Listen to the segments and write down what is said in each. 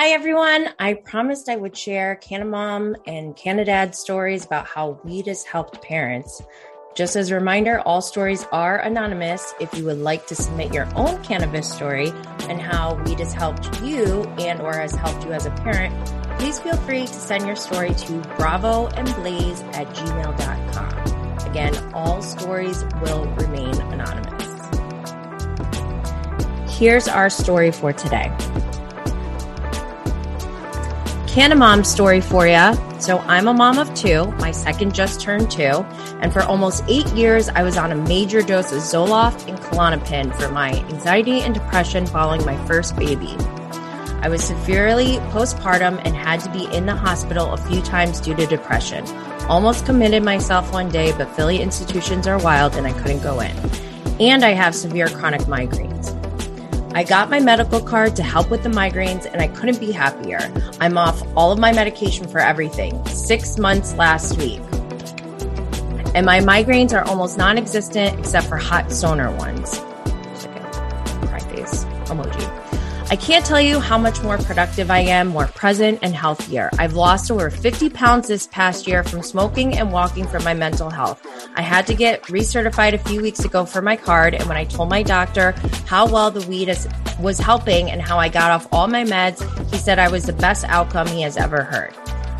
Hi, everyone. I promised I would share Canamom and Canadad stories about how weed has helped parents. Just as a reminder, all stories are anonymous. If you would like to submit your own cannabis story and how weed has helped you and or has helped you as a parent, please feel free to send your story to bravo and blaze at gmail.com. Again, all stories will remain anonymous. Here's our story for today. Can a mom story for you. So I'm a mom of two. My second just turned two. And for almost eight years, I was on a major dose of Zoloft and Klonopin for my anxiety and depression following my first baby. I was severely postpartum and had to be in the hospital a few times due to depression. Almost committed myself one day, but Philly institutions are wild and I couldn't go in. And I have severe chronic migraines. I got my medical card to help with the migraines and I couldn't be happier. I'm off all of my medication for everything, six months last week. And my migraines are almost non existent except for hot stoner ones. Cry face emoji. I can't tell you how much more productive I am, more present and healthier. I've lost over 50 pounds this past year from smoking and walking for my mental health. I had to get recertified a few weeks ago for my card. And when I told my doctor how well the weed is, was helping and how I got off all my meds, he said I was the best outcome he has ever heard.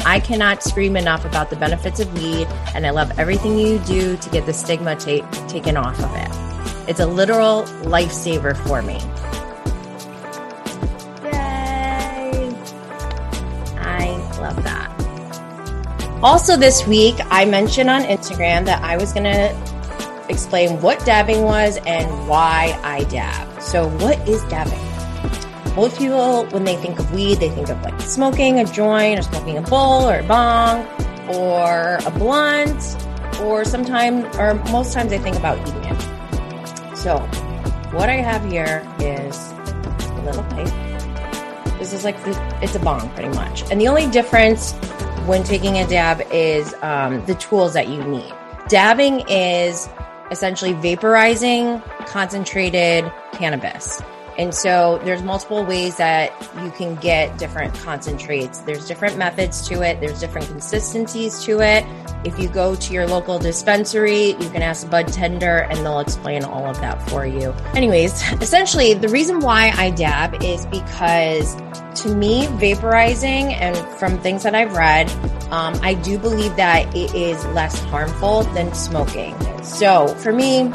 I cannot scream enough about the benefits of weed, and I love everything you do to get the stigma ta- taken off of it. It's a literal lifesaver for me. Also, this week, I mentioned on Instagram that I was going to explain what dabbing was and why I dab. So, what is dabbing? Most people, when they think of weed, they think of like smoking a joint or smoking a bowl or a bong or a blunt, or sometimes, or most times, they think about eating it. So, what I have here is a little pipe this is like, the, it's a bong pretty much. And the only difference when taking a dab is um, the tools that you need. Dabbing is essentially vaporizing concentrated cannabis. And so there's multiple ways that you can get different concentrates. There's different methods to it. There's different consistencies to it. If you go to your local dispensary, you can ask a bud tender and they'll explain all of that for you. Anyways, essentially the reason why I dab is because to me, vaporizing and from things that I've read, um, I do believe that it is less harmful than smoking. So for me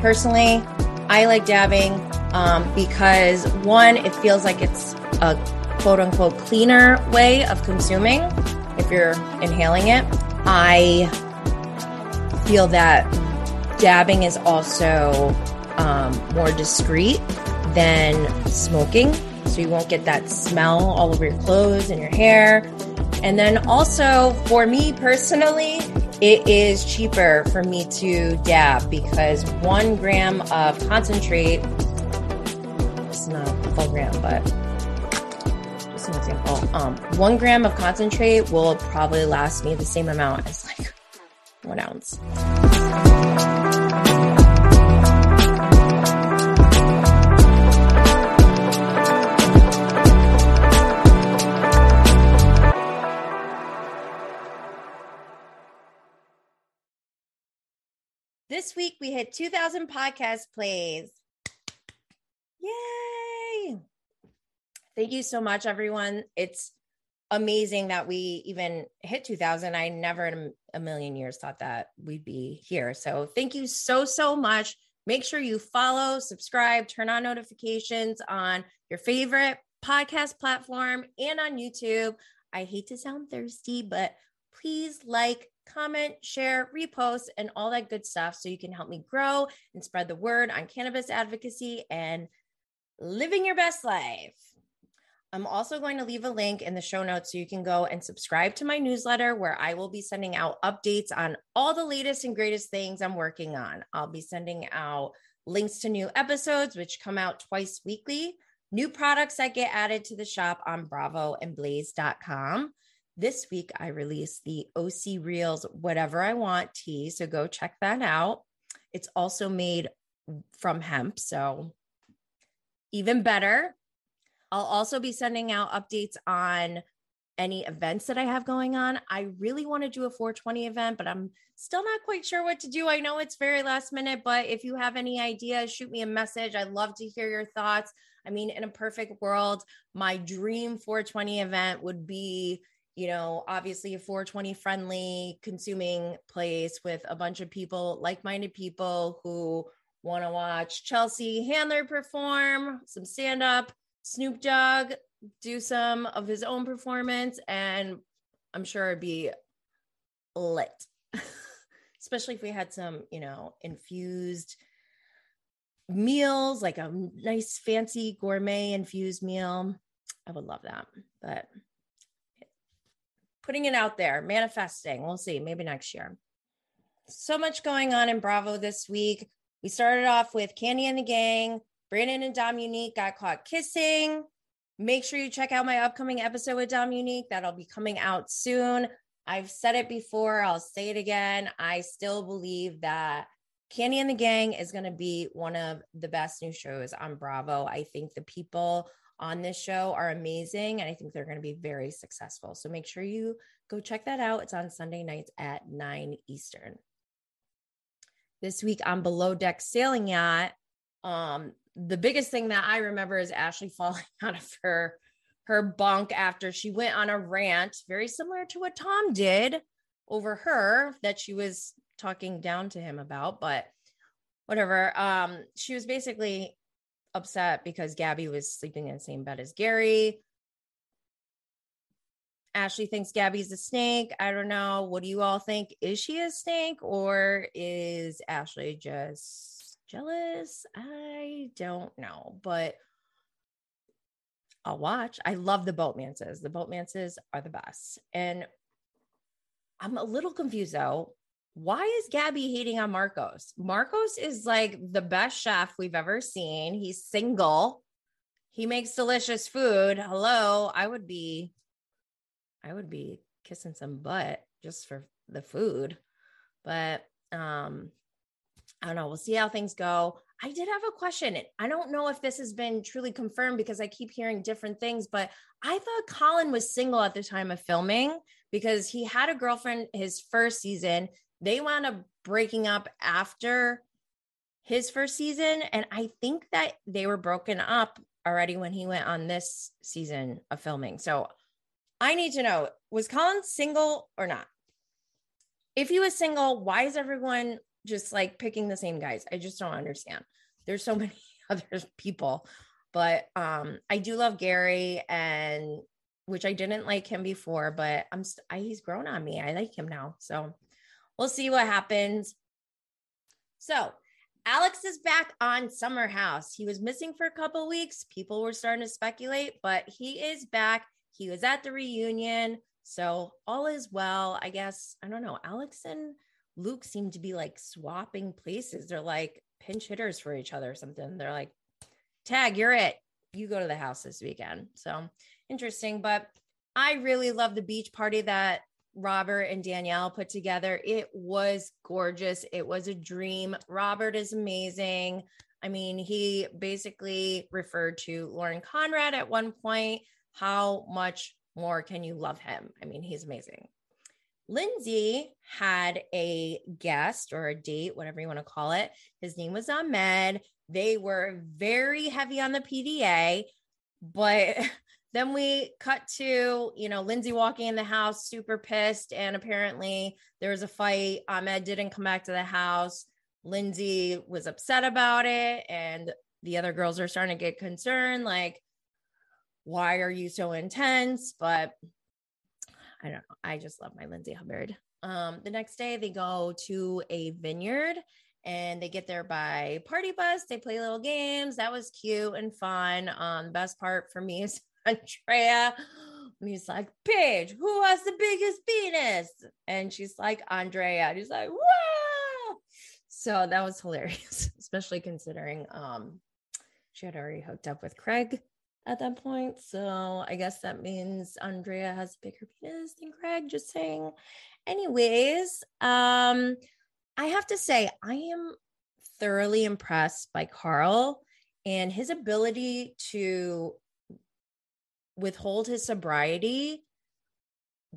personally, I like dabbing um, because one, it feels like it's a quote unquote cleaner way of consuming if you're inhaling it. I feel that dabbing is also um, more discreet than smoking. So you won't get that smell all over your clothes and your hair. And then also for me personally, it is cheaper for me to dab because one gram of concentrate, it's not a full gram, but um, one gram of concentrate will probably last me the same amount as like one ounce. This week we hit 2,000 podcast plays. Yay! Thank you so much, everyone. It's amazing that we even hit 2000 i never in a million years thought that we'd be here so thank you so so much make sure you follow subscribe turn on notifications on your favorite podcast platform and on youtube i hate to sound thirsty but please like comment, share, repost, and all that good stuff so you can help me grow and spread the word on cannabis advocacy and living your best life. I'm also going to leave a link in the show notes so you can go and subscribe to my newsletter where I will be sending out updates on all the latest and greatest things I'm working on. I'll be sending out links to new episodes, which come out twice weekly, new products that get added to the shop on bravoandblaze.com. This week, I released the OC Realz Whatever I Want tea. So go check that out. It's also made from hemp. So even better. I'll also be sending out updates on any events that I have going on. I really want to do a 420 event, but I'm still not quite sure what to do. I know it's very last minute, but if you have any ideas, shoot me a message. I'd love to hear your thoughts. I mean, in a perfect world, my dream 420 event would be, you know, obviously a 420 friendly consuming place with a bunch of people, like minded people who want to watch Chelsea Handler perform, some stand up, Snoop Dogg do some of his own performance, and I'm sure it'd be lit, especially if we had some, you know, infused meals, like a nice fancy gourmet infused meal. I would love that. But putting it out there, manifesting, we'll see, maybe next year. So much going on in Bravo this week. We started off with Kandi and the Gang. Brandon and Dominique got caught kissing. Make sure you check out my upcoming episode with Dominique. That'll be coming out soon. I've said it before, I'll say it again. I still believe that Kandi and the Gang is going to be one of the best new shows on Bravo. I think the people on this show are amazing and I think they're going to be very successful. So make sure you go check that out. It's on Sunday nights at 9 Eastern. This week on Below Deck Sailing Yacht, um, the biggest thing that I remember is Ashley falling out of her her bunk after she went on a rant, very similar to what Tom did over her that she was talking down to him about, but whatever. Um, she was basically upset because Gabby was sleeping in the same bed as Gary. Ashley thinks Gabby's a snake. I don't know. What do you all think? Is she a snake or is Ashley just jealous? I don't know, but I'll watch. I love the boatmances. The boatmances are the best. And I'm a little confused though. Why is Gabby hating on Marcos? Marcos is like the best chef we've ever seen. He's single. He makes delicious food. Hello, I would be I would be kissing some butt just for the food. But um I don't know. We'll see how things go. I did have a question. I don't know if this has been truly confirmed because I keep hearing different things, but I thought Colin was single at the time of filming because he had a girlfriend his first season. They wound up breaking up after his first season. And I think that they were broken up already when he went on this season of filming. So I need to know was Colin single or not? If he was single, why is everyone just like picking the same guys. I just don't understand. There's so many other people, but um I do love Gary and which I didn't like him before, but I'm st- I, he's grown on me. I like him now. So we'll see what happens. So Alex is back on Summer House. He was missing for a couple weeks. People were starting to speculate, but he is back. He was at the reunion. So all is well. I guess, I don't know. Alex and Luke seem to be like swapping places. They're like pinch hitters for each other or something. They're like, tag, you're it. You go to the house this weekend. So interesting. But I really love the beach party that Robert and Danielle put together. It was gorgeous. It was a dream. Robert is amazing. I mean, he basically referred to Lauren Conrad at one point. How much more can you love him? I mean, he's amazing. Lindsay had a guest or a date, whatever you want to call it. His name was Ahmed. They were very heavy on the PDA, but then we cut to, you know, Lindsay walking in the house, super pissed. And apparently there was a fight. Ahmed didn't come back to the house. Lindsay was upset about it. And the other girls are starting to get concerned like, why are you so intense? But I don't know. I just love my Lindsay Hubbard. Um, the next day, they go to a vineyard and they get there by party bus. They play little games. That was cute and fun. Um, the best part for me is Andrea. He's like, Paige, who has the biggest penis? And she's like, Andrea. And he's like, wow. So that was hilarious, especially considering um, she had already hooked up with Craig at that point. So I guess that means Andrea has a bigger penis than Craig, just saying. Anyways, um, I have to say, I am thoroughly impressed by Carl and his ability to withhold his sobriety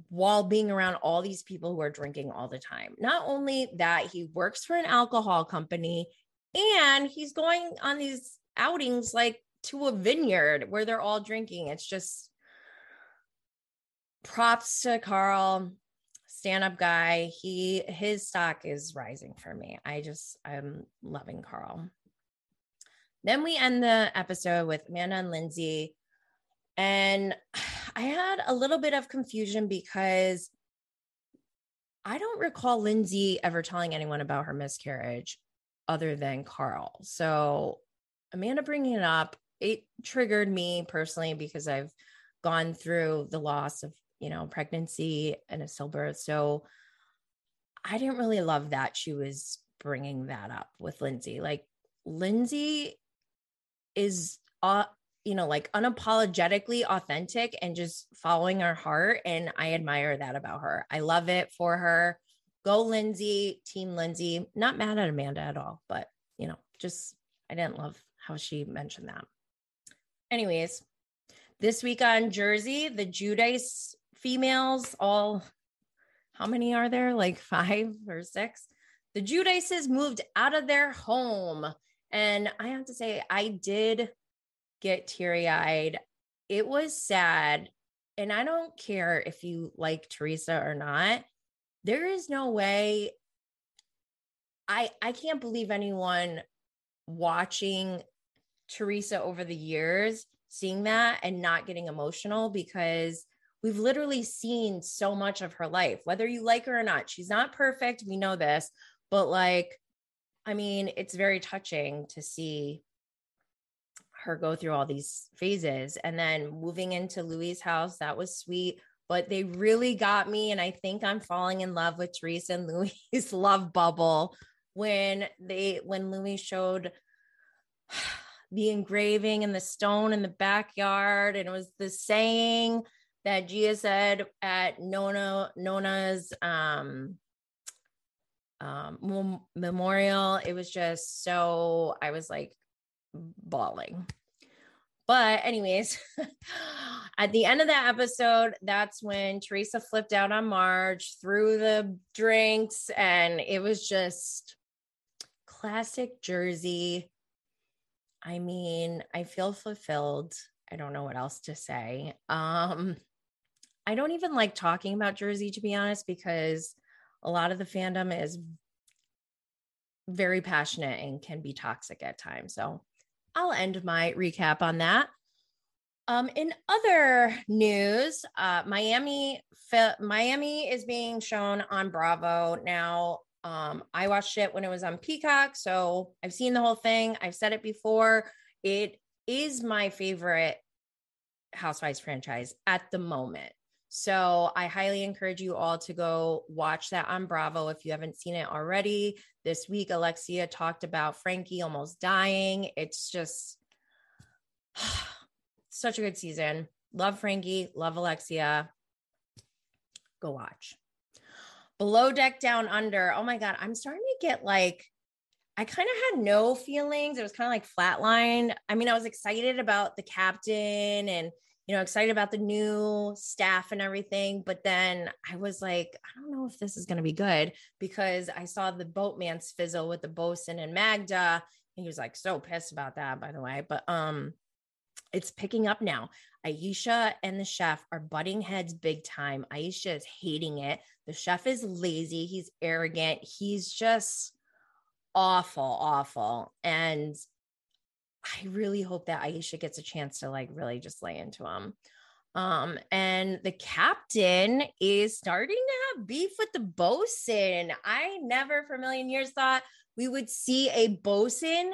while being around all these people who are drinking all the time. Not only that, he works for an alcohol company and he's going on these outings like to a vineyard where they're all drinking. It's just props to Carl, stand up guy. He his stock is rising for me. I just I'm loving Carl. Then we end the episode with Amanda and Lindsay. And I had a little bit of confusion because I don't recall Lindsay ever telling anyone about her miscarriage other than Carl. So Amanda bringing it up, it triggered me personally because I've gone through the loss of, you know, pregnancy and a stillbirth. So I didn't really love that she was bringing that up with Lindsay. Like Lindsay is uh, you know, like unapologetically authentic and just following her heart. And I admire that about her. I love it for her. Go Lindsay, team Lindsay. Not mad at Amanda at all, but you know, just I didn't love how she mentioned that. Anyways, this week on Jersey, the Giudice females, all how many are there? Like five or six? The Giudices moved out of their home. And I have to say, I did get teary eyed. It was sad. And I don't care if you like Teresa or not. There is no way I I can't believe anyone watching Teresa over the years seeing that and not getting emotional because we've literally seen so much of her life whether you like her or not. She's not perfect, we know this, but like I mean, it's very touching to see her go through all these phases and then moving into Louis' house that was sweet but they really got me and I think I'm falling in love with Teresa and Louis' love bubble when they when Louis showed the engraving and the stone in the backyard and it was the saying that Gia said at Nona Nona's um um memorial it was just so I was like bawling. But, anyways, at the end of that episode, that's when Teresa flipped out on Marge, threw the drinks, and it was just classic Jersey. I mean, I feel fulfilled. I don't know what else to say. Um, I don't even like talking about Jersey, to be honest, because a lot of the fandom is very passionate and can be toxic at times. So I'll end my recap on that. Um, in other news, uh, Miami Miami is being shown on Bravo now. Um, I watched it when it was on Peacock, so I've seen the whole thing. I've said it before. It is my favorite Housewives franchise at the moment. So I highly encourage you all to go watch that on Bravo if you haven't seen it already. This week, Alexia talked about Frankie almost dying. It's just such a good season. Love Frankie, love Alexia. Go watch. Below Deck Down Under. Oh my God, I'm starting to get like, I kind of had no feelings. It was kind of like flatline. I mean, I was excited about the captain and you know, excited about the new staff and everything. But then I was like, I don't know if this is going to be good because I saw the boatmance fizzle with the bosun and Magda. And he was like so pissed about that, by the way. But um, it's picking up now. Aesha and the chef are butting heads big time. Aesha is hating it. The chef is lazy. He's arrogant. He's just awful, awful. And I really hope that Aesha gets a chance to like really just lay into him. Um, and the captain is starting to have beef with the bosun. I never for a million years thought we would see a bosun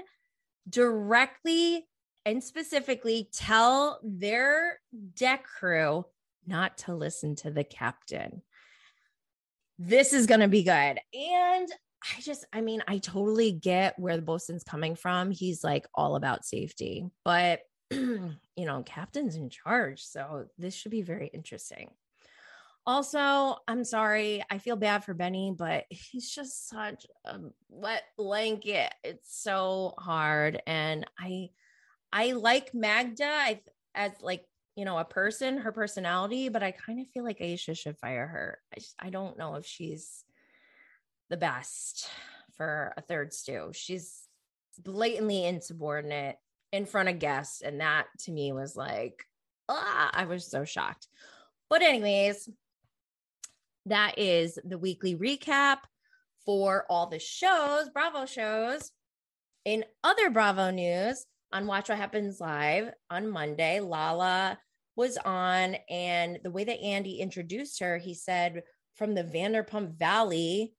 directly and specifically tell their deck crew not to listen to the captain. This is going to be good. And I just, I mean, I totally get where the bosun's coming from. He's like all about safety, but you know, captain's in charge. So this should be very interesting. Also, I'm sorry, I feel bad for Benny, but he's just such a wet blanket. It's so hard. And I, I like Magda I, as like, you know, a person, her personality, but I kind of feel like Aesha should fire her. I just, I don't know if she's the best for a third stew. She's blatantly insubordinate in front of guests. And that to me was like, ah, I was so shocked. But, anyways, that is the weekly recap for all the shows, Bravo shows. In other Bravo news, on Watch What Happens Live on Monday, Lala was on, and the way that Andy introduced her, he said from the Vanderpump Valley,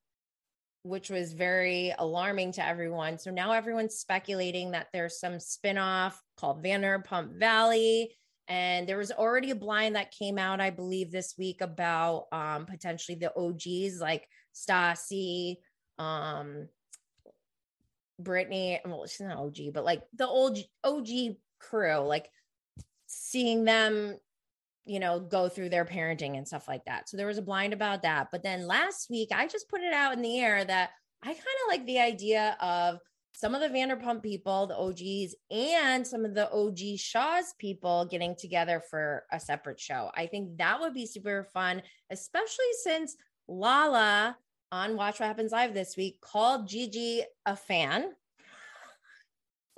which was very alarming to everyone. So now everyone's speculating that there's some spinoff called Vanderpump Valley. And there was already a blind that came out, I believe, this week about um, potentially the OGs like Stassi, um, Brittany. Well, she's not OG, but like the old OG crew, like seeing them you know, go through their parenting and stuff like that. So there was a blind about that. But then last week, I just put it out in the air that I kind of like the idea of some of the Vanderpump people, the OGs, and some of the OG Shahs people getting together for a separate show. I think that would be super fun, especially since Lala on Watch What Happens Live this week called GG a fan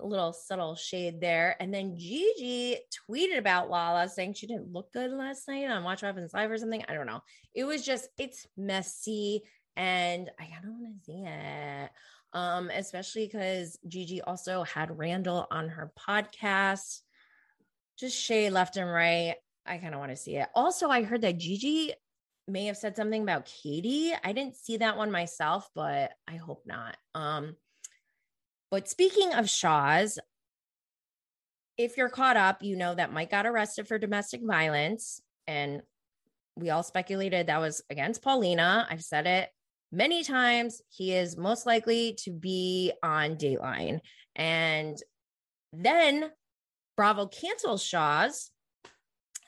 a little subtle shade there. And then GG tweeted about Lala saying she didn't look good last night on Watch What Happens Live or something. I don't know. It was just, it's messy and I kind of want to see it. Um, especially because GG also had Randall on her podcast. Just shade left and right. I kind of want to see it. Also, I heard that GG may have said something about Katie. I didn't see that one myself, but I hope not. Um, but speaking of Shahs, if you're caught up, you know that Mike got arrested for domestic violence. And we all speculated that was against Paulina. I've said it many times. He is most likely to be on Dateline. And then Bravo cancels Shahs.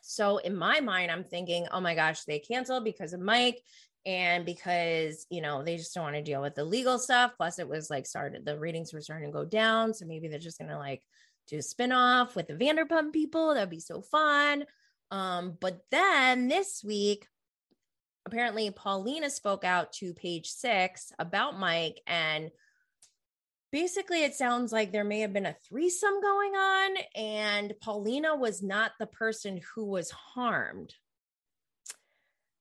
So in my mind, I'm thinking, oh my gosh, they canceled because of Mike and because you know they just don't want to deal with the legal stuff. Plus it was like started the ratings were starting to go down. So maybe they're just gonna like do a spin-off with the vanderpump people. That'd be so fun. Um but then this week apparently paulina spoke out to page six about mike and basically it sounds like there may have been a threesome going on and paulina was not the person who was harmed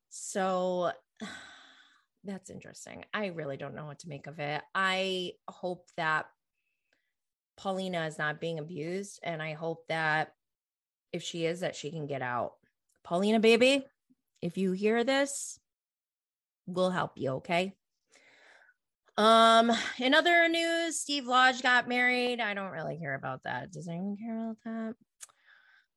so that's interesting. I really don't know what to make of it. I hope that Paulina is not being abused, and I hope that if she is, that she can get out. Paulina, baby, if you hear this, we'll help you. Okay. Um, in other news, Steve Lodge got married. I don't really care about that. Does anyone care about that?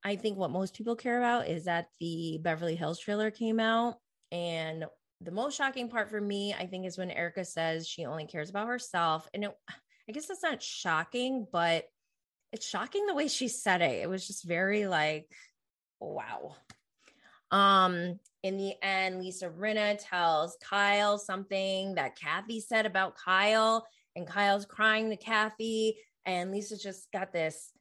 I think what most people care about is that the Beverly Hills trailer came out and the most shocking part for me, I think, is when Erika says she only cares about herself. And it, I guess that's not shocking, but it's shocking the way she said it. It was just very like, wow. Um, in the end, Lisa Rinna tells Kyle something that Kathy said about Kyle, and Kyle's crying to Kathy, and Lisa just got this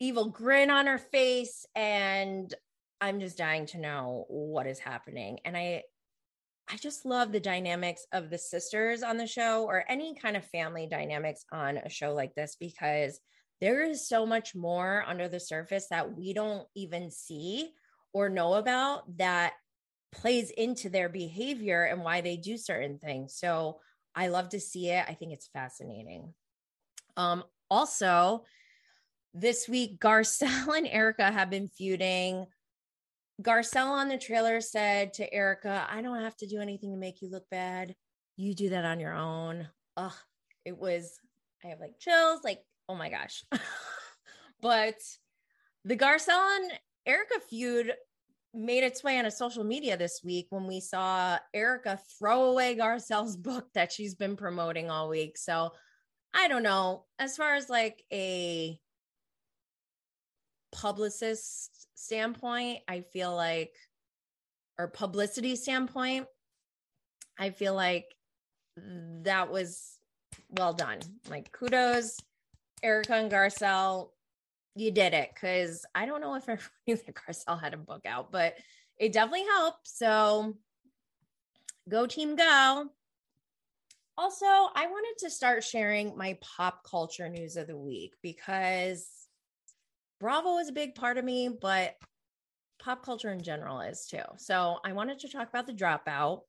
evil grin on her face. And I'm just dying to know what is happening. And I I just love the dynamics of the sisters on the show or any kind of family dynamics on a show like this because there is so much more under the surface that we don't even see or know about that plays into their behavior and why they do certain things. So I love to see it. I think it's fascinating. Um, also, this week, Garcelle and Erika have been feuding Garcelle on the trailer said to Erika, I don't have to do anything to make you look bad. You do that on your own. Ugh, it was, I have like chills, like, oh my gosh. but the Garcelle and Erika feud made its way onto social media this week when we saw Erika throw away Garcelle's book that she's been promoting all week. So I don't know. As far as like a publicist standpoint, I feel like, or publicity standpoint, I feel like that was well done. Like kudos, Erika and Garcelle. You did it because I don't know if everybody that Garcelle had a book out, but it definitely helped. So go team go. Also, I wanted to start sharing my pop culture news of the week because Bravo is a big part of me, but pop culture in general is too. So I wanted to talk about The Dropout,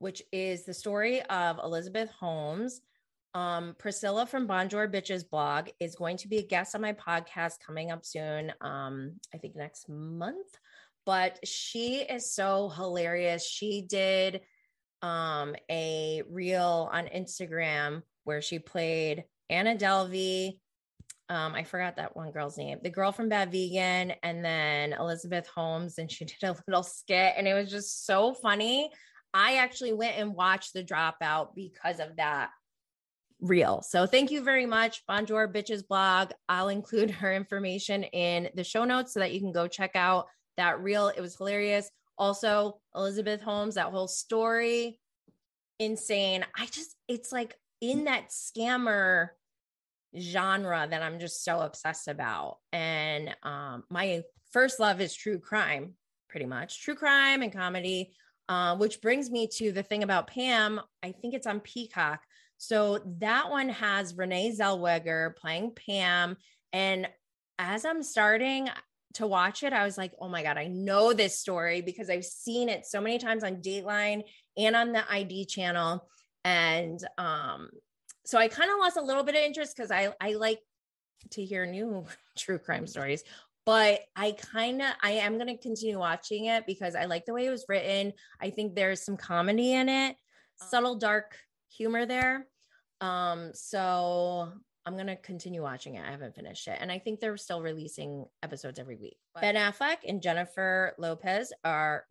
which is the story of Elizabeth Holmes. Um, Priscilla from Bonjour Bitches blog is going to be a guest on my podcast coming up soon. Um, I think next month, but she is so hilarious. She did um, a reel on Instagram where she played Anna Delvey. Um, I forgot that one girl's name, the girl from Bad Vegan, and then Elizabeth Holmes, and she did a little skit, and it was just so funny. I actually went and watched the dropout because of that reel. So thank you very much, Bonjour Bitches blog. I'll include her information in the show notes so that you can go check out that reel. It was hilarious. Also, Elizabeth Holmes, that whole story, insane. I just, it's like in that scammer genre that I'm just so obsessed about. And um, my first love is true crime, pretty much true crime and comedy. Uh, which brings me to the thing about Pam. I think it's on Peacock. So that one has Renee Zellweger playing Pam. And as I'm starting to watch it, I was like, oh my God, I know this story because I've seen it so many times on Dateline and on the ID channel. And um, so I kind of lost a little bit of interest because I, I like to hear new true crime stories. But I kind of I am gonna continue watching it because I like the way it was written. I think there's some comedy in it, subtle dark humor there. Um, so I'm gonna continue watching it. I haven't finished it, and I think they're still releasing episodes every week. But ben Affleck and Jennifer Lopez are.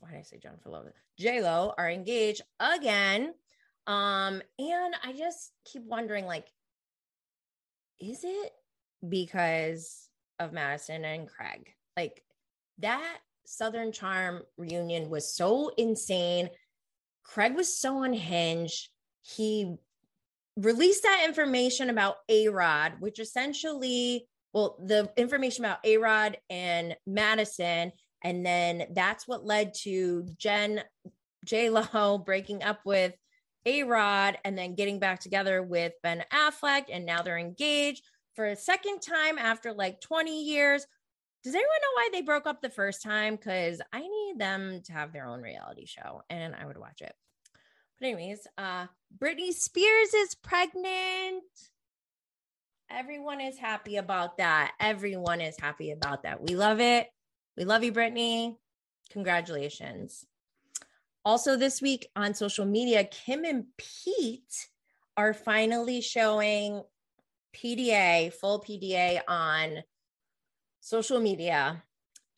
Why did I say Jennifer Lopez? J Lo are engaged again. Um, and I just keep wondering, like, is it because of Madison and Craig? Like that Southern Charm reunion was so insane. Craig was so unhinged. He released that information about A Rod, which essentially, well, the information about A Rod and Madison. And then that's what led to Jen, J Lo breaking up with A Rod and then getting back together with Ben Affleck. And now they're engaged for a second time after like 20 years. Does anyone know why they broke up the first time? Because I need them to have their own reality show and I would watch it. But anyways, uh Britney Spears is pregnant. Everyone is happy about that. Everyone is happy about that. We love it. We love you, Britney. Congratulations. Also, this week on social media, Kim and Pete are finally showing PDA, full PDA on social media.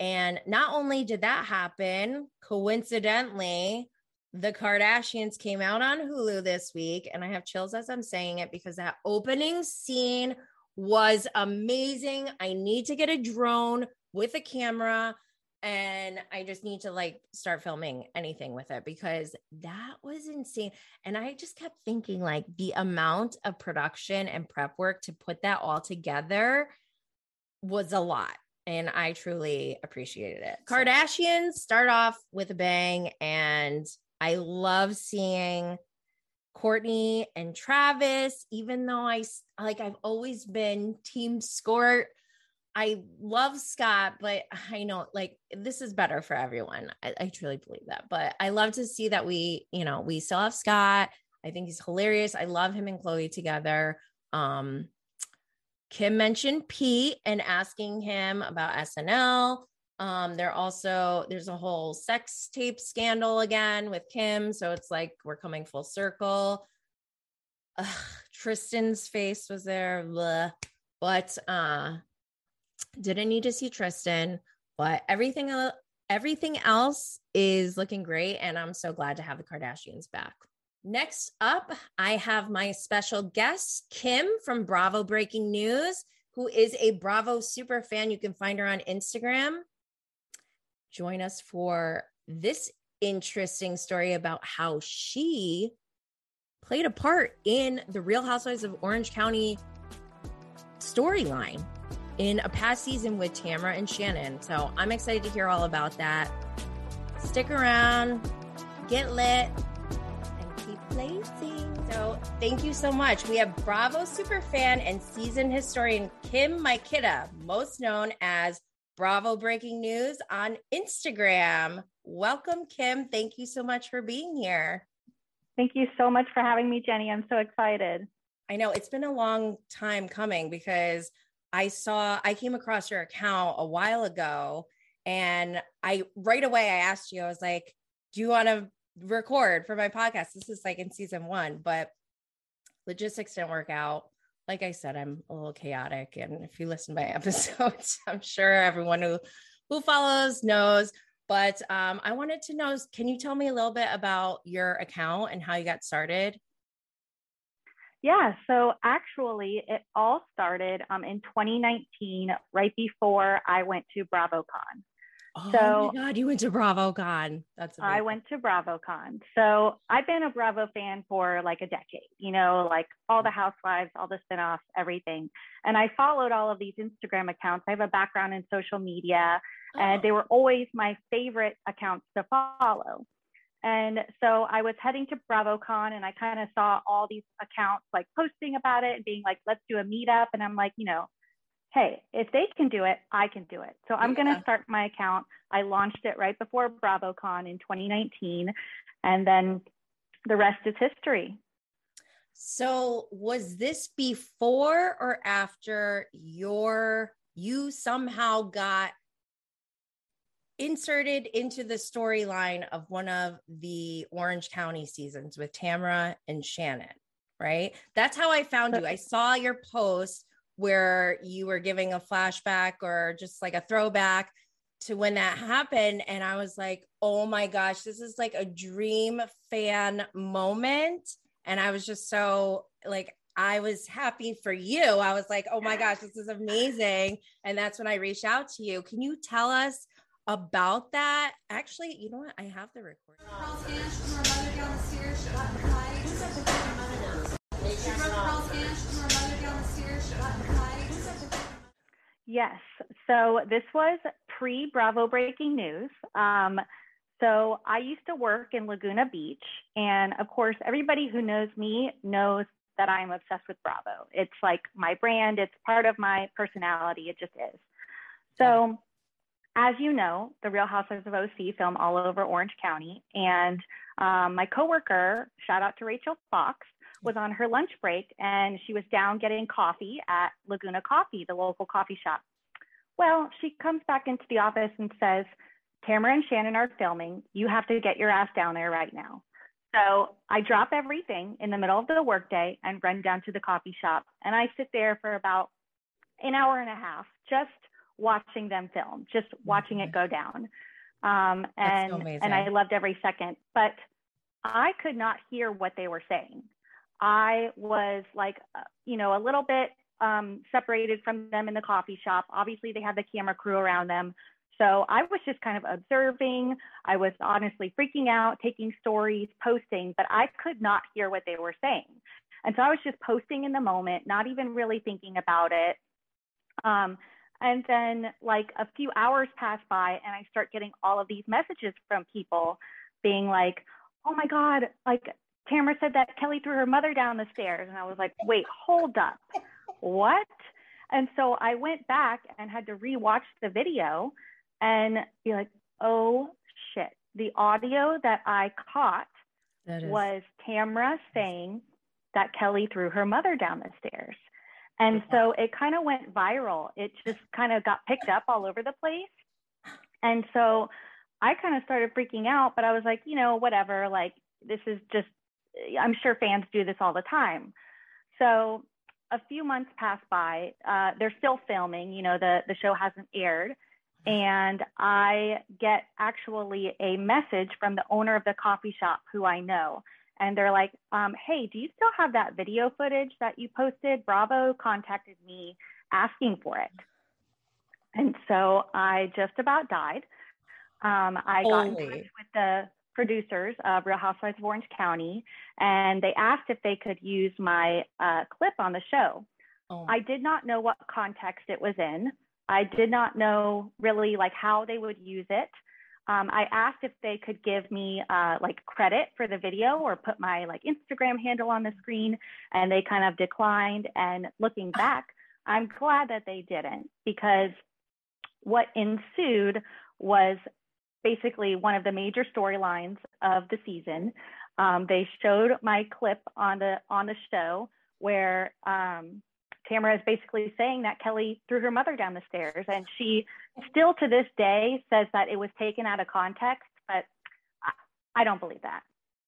And not only did that happen, coincidentally, the Kardashians came out on Hulu this week, and I have chills as I'm saying it because that opening scene was amazing. I need to get a drone with a camera and I just need to like start filming anything with it because that was insane. And I just kept thinking like the amount of production and prep work to put that all together was a lot. And I truly appreciated it. Kardashians start off with a bang and I love seeing Kourtney and Travis, even though I like, I've always been team Skort. I love Scott, but I know like this is better for everyone. I, I, truly believe that. But I love to see that we, you know, we still have Scott. I think he's hilarious. I love him and Khloé together. Um, Kim mentioned Pete and asking him about SNL. Um, they're also there's a whole sex tape scandal again with Kim, so it's like we're coming full circle. Ugh, Tristan's face was there, Blah. but uh, didn't need to see Tristan. But everything everything else is looking great, and I'm so glad to have the Kardashians back. Next up, I have my special guest, Kim from Bravo Breaking News, who is a Bravo super fan. You can find her on Instagram join us for this interesting story about how she played a part in the Real Housewives of Orange County storyline. in a past season with Tamra and Shannon. So I'm excited to hear all about that. Stick around, get lit, and keep placing. So thank you so much. We have Bravo superfan and season historian Kim Mikita, most known as Bravo Breaking News on Instagram. Welcome, Kim. Thank you so much for being here. Thank you so much for having me, Jenny. I'm so excited. I know it's been a long time coming because I saw, I came across your account a while ago and I right away I asked you, I was like, do you want to record for my podcast? This is like in season one, but logistics didn't work out like I said, I'm a little chaotic. And if you listen to my episodes, I'm sure everyone who who follows knows. But um, I wanted to know, can you tell me a little bit about your account and how you got started? Yeah, so actually, it all started um, in 2019, right before I went to BravoCon. Oh so, my God, you went to BravoCon. That's amazing. I went to BravoCon. So I've been a Bravo fan for like a decade, you know, like all the housewives, all the spinoffs, everything. And I followed all of these Instagram accounts. I have a background in social media, oh. and they were always my favorite accounts to follow. And so I was heading to BravoCon and I kind of saw all these accounts like posting about it and being like, let's do a meetup. And I'm like, you know, hey, if they can do it, I can do it. So I'm yeah. going to start my account. I launched it right before BravoCon in 2019, and then the rest is history. So was this before or after your you somehow got inserted into the storyline of one of the Orange County seasons with Tamra and Shannon, right? That's how I found you. I saw your post where you were giving a flashback or just like a throwback to when that happened. And I was like, oh my gosh, this is like a dream fan moment. And I was just so like, I was happy for you. I was like, oh my gosh, this is amazing. And that's when I reached out to you. Can you tell us about that? Actually, you know what? I have the recording. Yes. So this was pre Bravo breaking news. Um, so I used to work in Laguna Beach. And of course, everybody who knows me knows that I'm obsessed with Bravo. It's like my brand, it's part of my personality. It just is. So, as you know, the Real Housewives of OC film all over Orange County. And um, my coworker, shout out to Rachel Fox, was on her lunch break and she was down getting coffee at Laguna Coffee, the local coffee shop. Well, she comes back into the office and says, Tamra and Shannon are filming. You have to get your ass down there right now. So I drop everything in the middle of the workday and run down to the coffee shop. And I sit there for about an hour and a half just watching them film, just watching mm-hmm. it go down. Um, and, so and I loved every second. But I could not hear what they were saying. I was like, uh, you know, a little bit um, separated from them in the coffee shop. Obviously, they had the camera crew around them. So I was just kind of observing. I was honestly freaking out, taking stories, posting, but I could not hear what they were saying. And so I was just posting in the moment, not even really thinking about it. Um, and then, like, a few hours pass by, and I start getting all of these messages from people being like, oh my God, like, Tamra said that Kelly threw her mother down the stairs. And I was like, wait, hold up. What? And so I went back and had to rewatch the video and be like, oh shit. The audio that I caught was Tamra saying that Kelly threw her mother down the stairs. And so it kind of went viral. It just kind of got picked up all over the place. And so I kind of started freaking out, but I was like, you know, whatever, like this is just I'm sure fans do this all the time. So a few months pass by. Uh, they're still filming. You know, the the show hasn't aired, and I get actually a message from the owner of the coffee shop who I know, and they're like, um, "Hey, do you still have that video footage that you posted? Bravo contacted me asking for it." And so I just about died. Um, I Holy. got in touch with the producers of Real Housewives of Orange County, and they asked if they could use my uh, clip on the show. Oh. I did not know what context it was in. I did not know really like how they would use it. Um, I asked if they could give me uh, like credit for the video or put my like Instagram handle on the screen, and they kind of declined. And looking back, I'm glad that they didn't because what ensued was basically one of the major storylines of the season. Um, they showed my clip on the on the show where um, Tamra is basically saying that Kelly threw her mother down the stairs, and she still to this day says that it was taken out of context, but I, I don't believe that.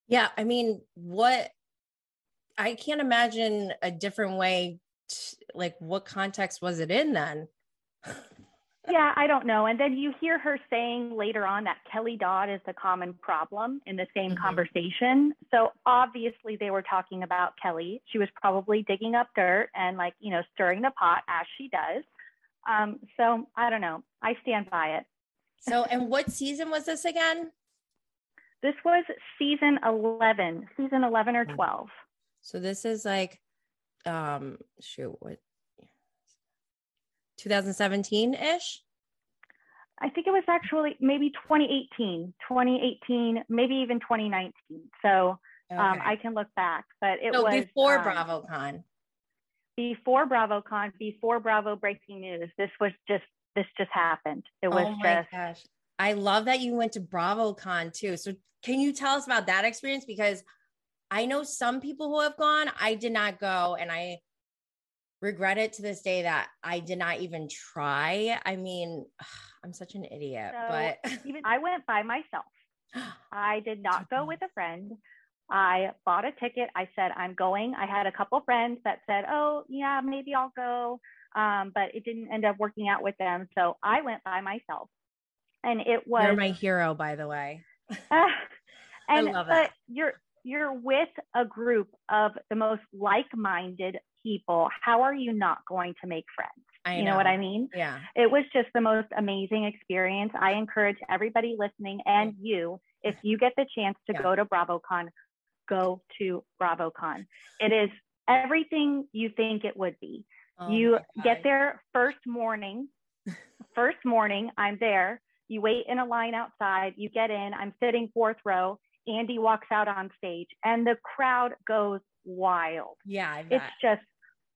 Yeah, I mean, what I can't imagine a different way. To, like, what context was it in then? yeah, I don't know. And then you hear her saying later on that Kelly Dodd is the common problem in the same mm-hmm. conversation. So obviously they were talking about Kelly. She was probably digging up dirt and like, you know, stirring the pot as she does. Um, so I don't know. I stand by it. So, and what season was this again? This was season 11, season 11 or 12. So this is like, um, shoot, what 2017 ish? I think it was actually maybe 2018, 2018, maybe even 2019. So um, okay. um, I can look back, but it so was before um, BravoCon. Before BravoCon, before Bravo Breaking News. This was just this just happened. It was oh my just. Gosh. I love that you went to BravoCon too. So can you tell us about that experience? Because I know some people who have gone. I did not go, and I regret it to this day that I did not even try. I mean, I'm such an idiot, so but even I went by myself. I did not go with a friend. I bought a ticket. I said, I'm going. I had a couple friends that said, Oh, yeah, maybe I'll go. Um, but it didn't end up working out with them. So I went by myself. And it was You're my hero, by the way. uh, and I love but you're you're with a group of the most like-minded people, how are you not going to make friends? You know. know. what I mean? Yeah. It was just the most amazing experience. I encourage everybody listening and you, if you get the chance to yeah. go to BravoCon, go to BravoCon. It is everything you think it would be. Oh you get there first morning. first morning, I'm there. You wait in a line outside. You get in. I'm sitting fourth row. Andy walks out on stage, and the crowd goes wild. Yeah, it's just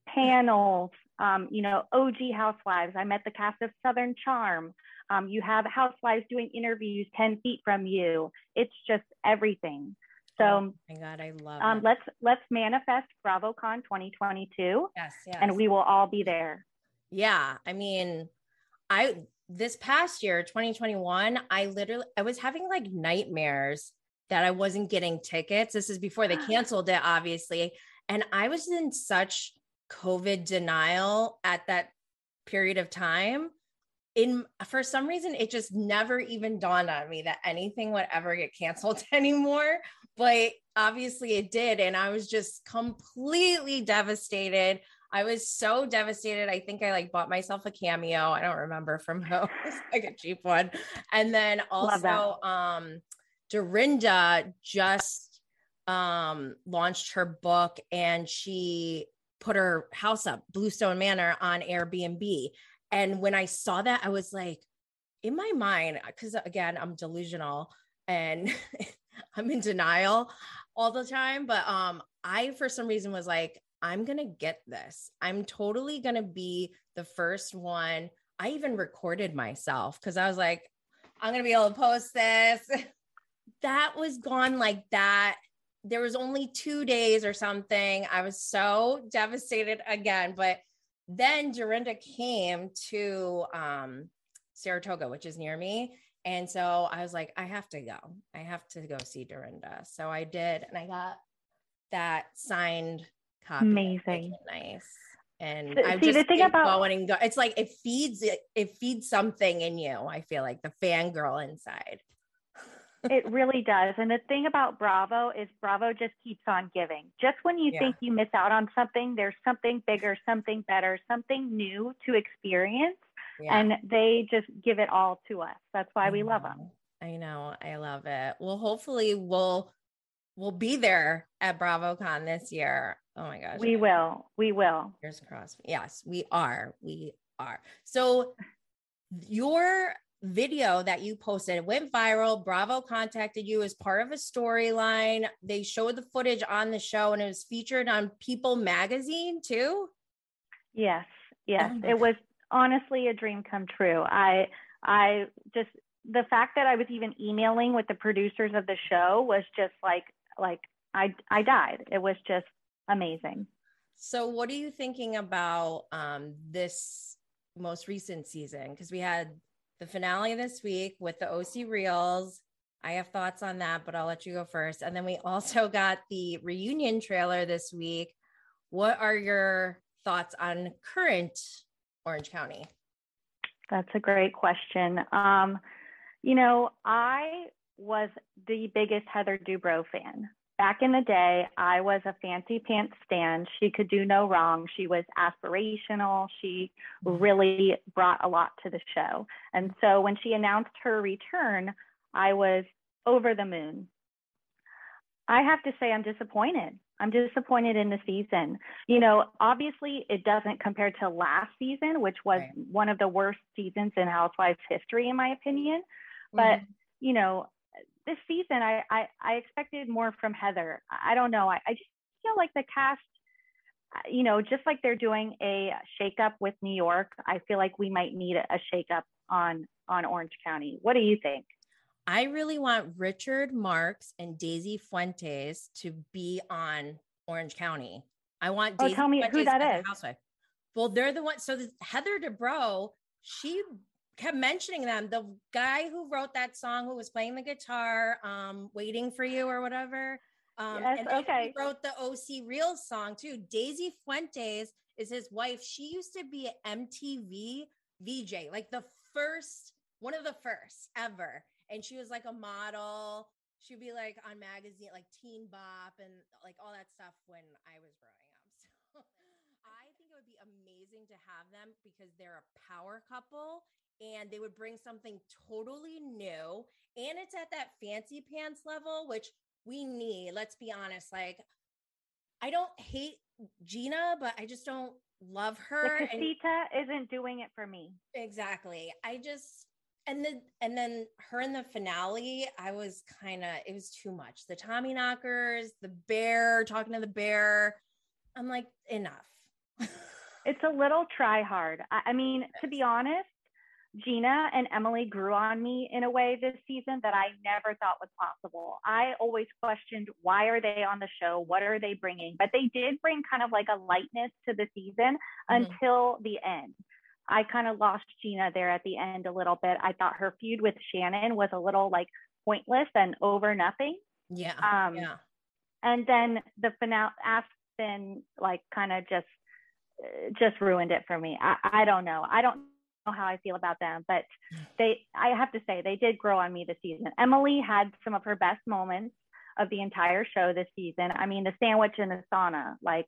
panels, um, you know, OG housewives. I met the cast of Southern Charm. Um, you have housewives doing interviews 10 feet from you. It's just everything. So, oh my God, I love um, it. Let's let's manifest BravoCon 2022. Yes, yes. And we will all be there. Yeah. I mean, I this past year, 2021, I literally I was having like nightmares that I wasn't getting tickets. This is before they canceled it, obviously. And I was in such COVID denial at that period of time. In for some reason, it just never even dawned on me that anything would ever get canceled anymore. But obviously it did. And I was just completely devastated. I was so devastated. I think I like bought myself a cameo. I don't remember from who, like a cheap one. And then also, um, Dorinda just um launched her book and she put her house up, Bluestone Manor, on Airbnb. And when I saw that, I was like, in my mind, because again, I'm delusional and I'm in denial all the time. But um, I, for some reason, was like, I'm going to get this. I'm totally going to be the first one. I even recorded myself because I was like, I'm going to be able to post this. that was gone like that there was only two days or something. I was so devastated again. But then Dorinda came to um, Saratoga, which is near me. And so I was like, I have to go. I have to go see Dorinda. So I did. And I got that signed copy. Amazing. Nice. And I just the thing about going and go. It's like it feeds it, it feeds something in you. I feel like the fangirl inside it really does. And the thing about Bravo is Bravo just keeps on giving. Just when you yeah. think you miss out on something, there's something bigger, something better, something new to experience. Yeah. And they just give it all to us. That's why we love them. I know. I love it. Well, hopefully we'll we'll be there at BravoCon this year. Oh my gosh. We will. We will. Fingers crossed. Yes, we are. We are. So your video that you posted went viral. Bravo contacted you as part of a storyline. They showed the footage on the show and it was featured on People magazine too. Yes. Yes. Oh it was honestly a dream come true. I I just the fact that I was even emailing with the producers of the show was just like like I I died. It was just amazing. So what are you thinking about um this most recent season? Because we had the finale this week with the OC Realz. I have thoughts on that, but I'll let you go first. And then we also got the reunion trailer this week. What are your thoughts on current Orange County? That's a great question. Um, you know, I was the biggest Heather Dubrow fan. Back in the day, I was a fancy pants stand. She could do no wrong. She was aspirational. She really brought a lot to the show. And so when she announced her return, I was over the moon. I have to say, I'm disappointed. I'm disappointed in the season. You know, obviously, it doesn't compare to last season, which was right. one of the worst seasons in Housewives history, in my opinion. But, mm-hmm. you know, this season, I, I, I expected more from Heather. I don't know. I, I just feel like the cast, uh, you know, just like they're doing a shakeup with New York, I feel like we might need a shakeup on on Orange County. What do you think? I really want Richard Marx and Daisy Fuentes to be on Orange County. I want. Oh, Daisy tell me Fuentes who that is. Housewife. Well, they're the one. So the, Heather Dubrow, she kept mentioning them. The guy who wrote that song, who was playing the guitar, um, "Waiting for You" or whatever. Um, yes, and okay. He wrote the OC Realz song too. Daisy Fuentes is his wife. She used to be an MTV VJ, like the first, one of the first ever and she was like a model. She'd be like on magazine like Teen Bop and like all that stuff when I was growing up. So I think it would be amazing to have them because they're a power couple and they would bring something totally new and it's at that fancy pants level which we need. Let's be honest, like I don't hate Gina, but I just don't love her. The casita and, isn't doing it for me. Exactly. I just and then and then her in the finale, I was kind of it was too much. The Tommy knockers, the bear talking to the bear. I'm like, enough. it's a little try hard. I, I mean, to be honest, Gina and Emily grew on me in a way this season that I never thought was possible. I always questioned why are they on the show? What are they bringing? But they did bring kind of like a lightness to the season mm-hmm. until the end. I kind of lost Gina there at the end a little bit. I thought her feud with Shannon was a little like pointless and over nothing. Yeah. Um, yeah. And then the finale, Aspen, like kind of just just ruined it for me. I, I don't know. I don't how I feel about them, but they, I have to say, they did grow on me this season. Emily had some of her best moments of the entire show this season. I mean, the sandwich in the sauna, like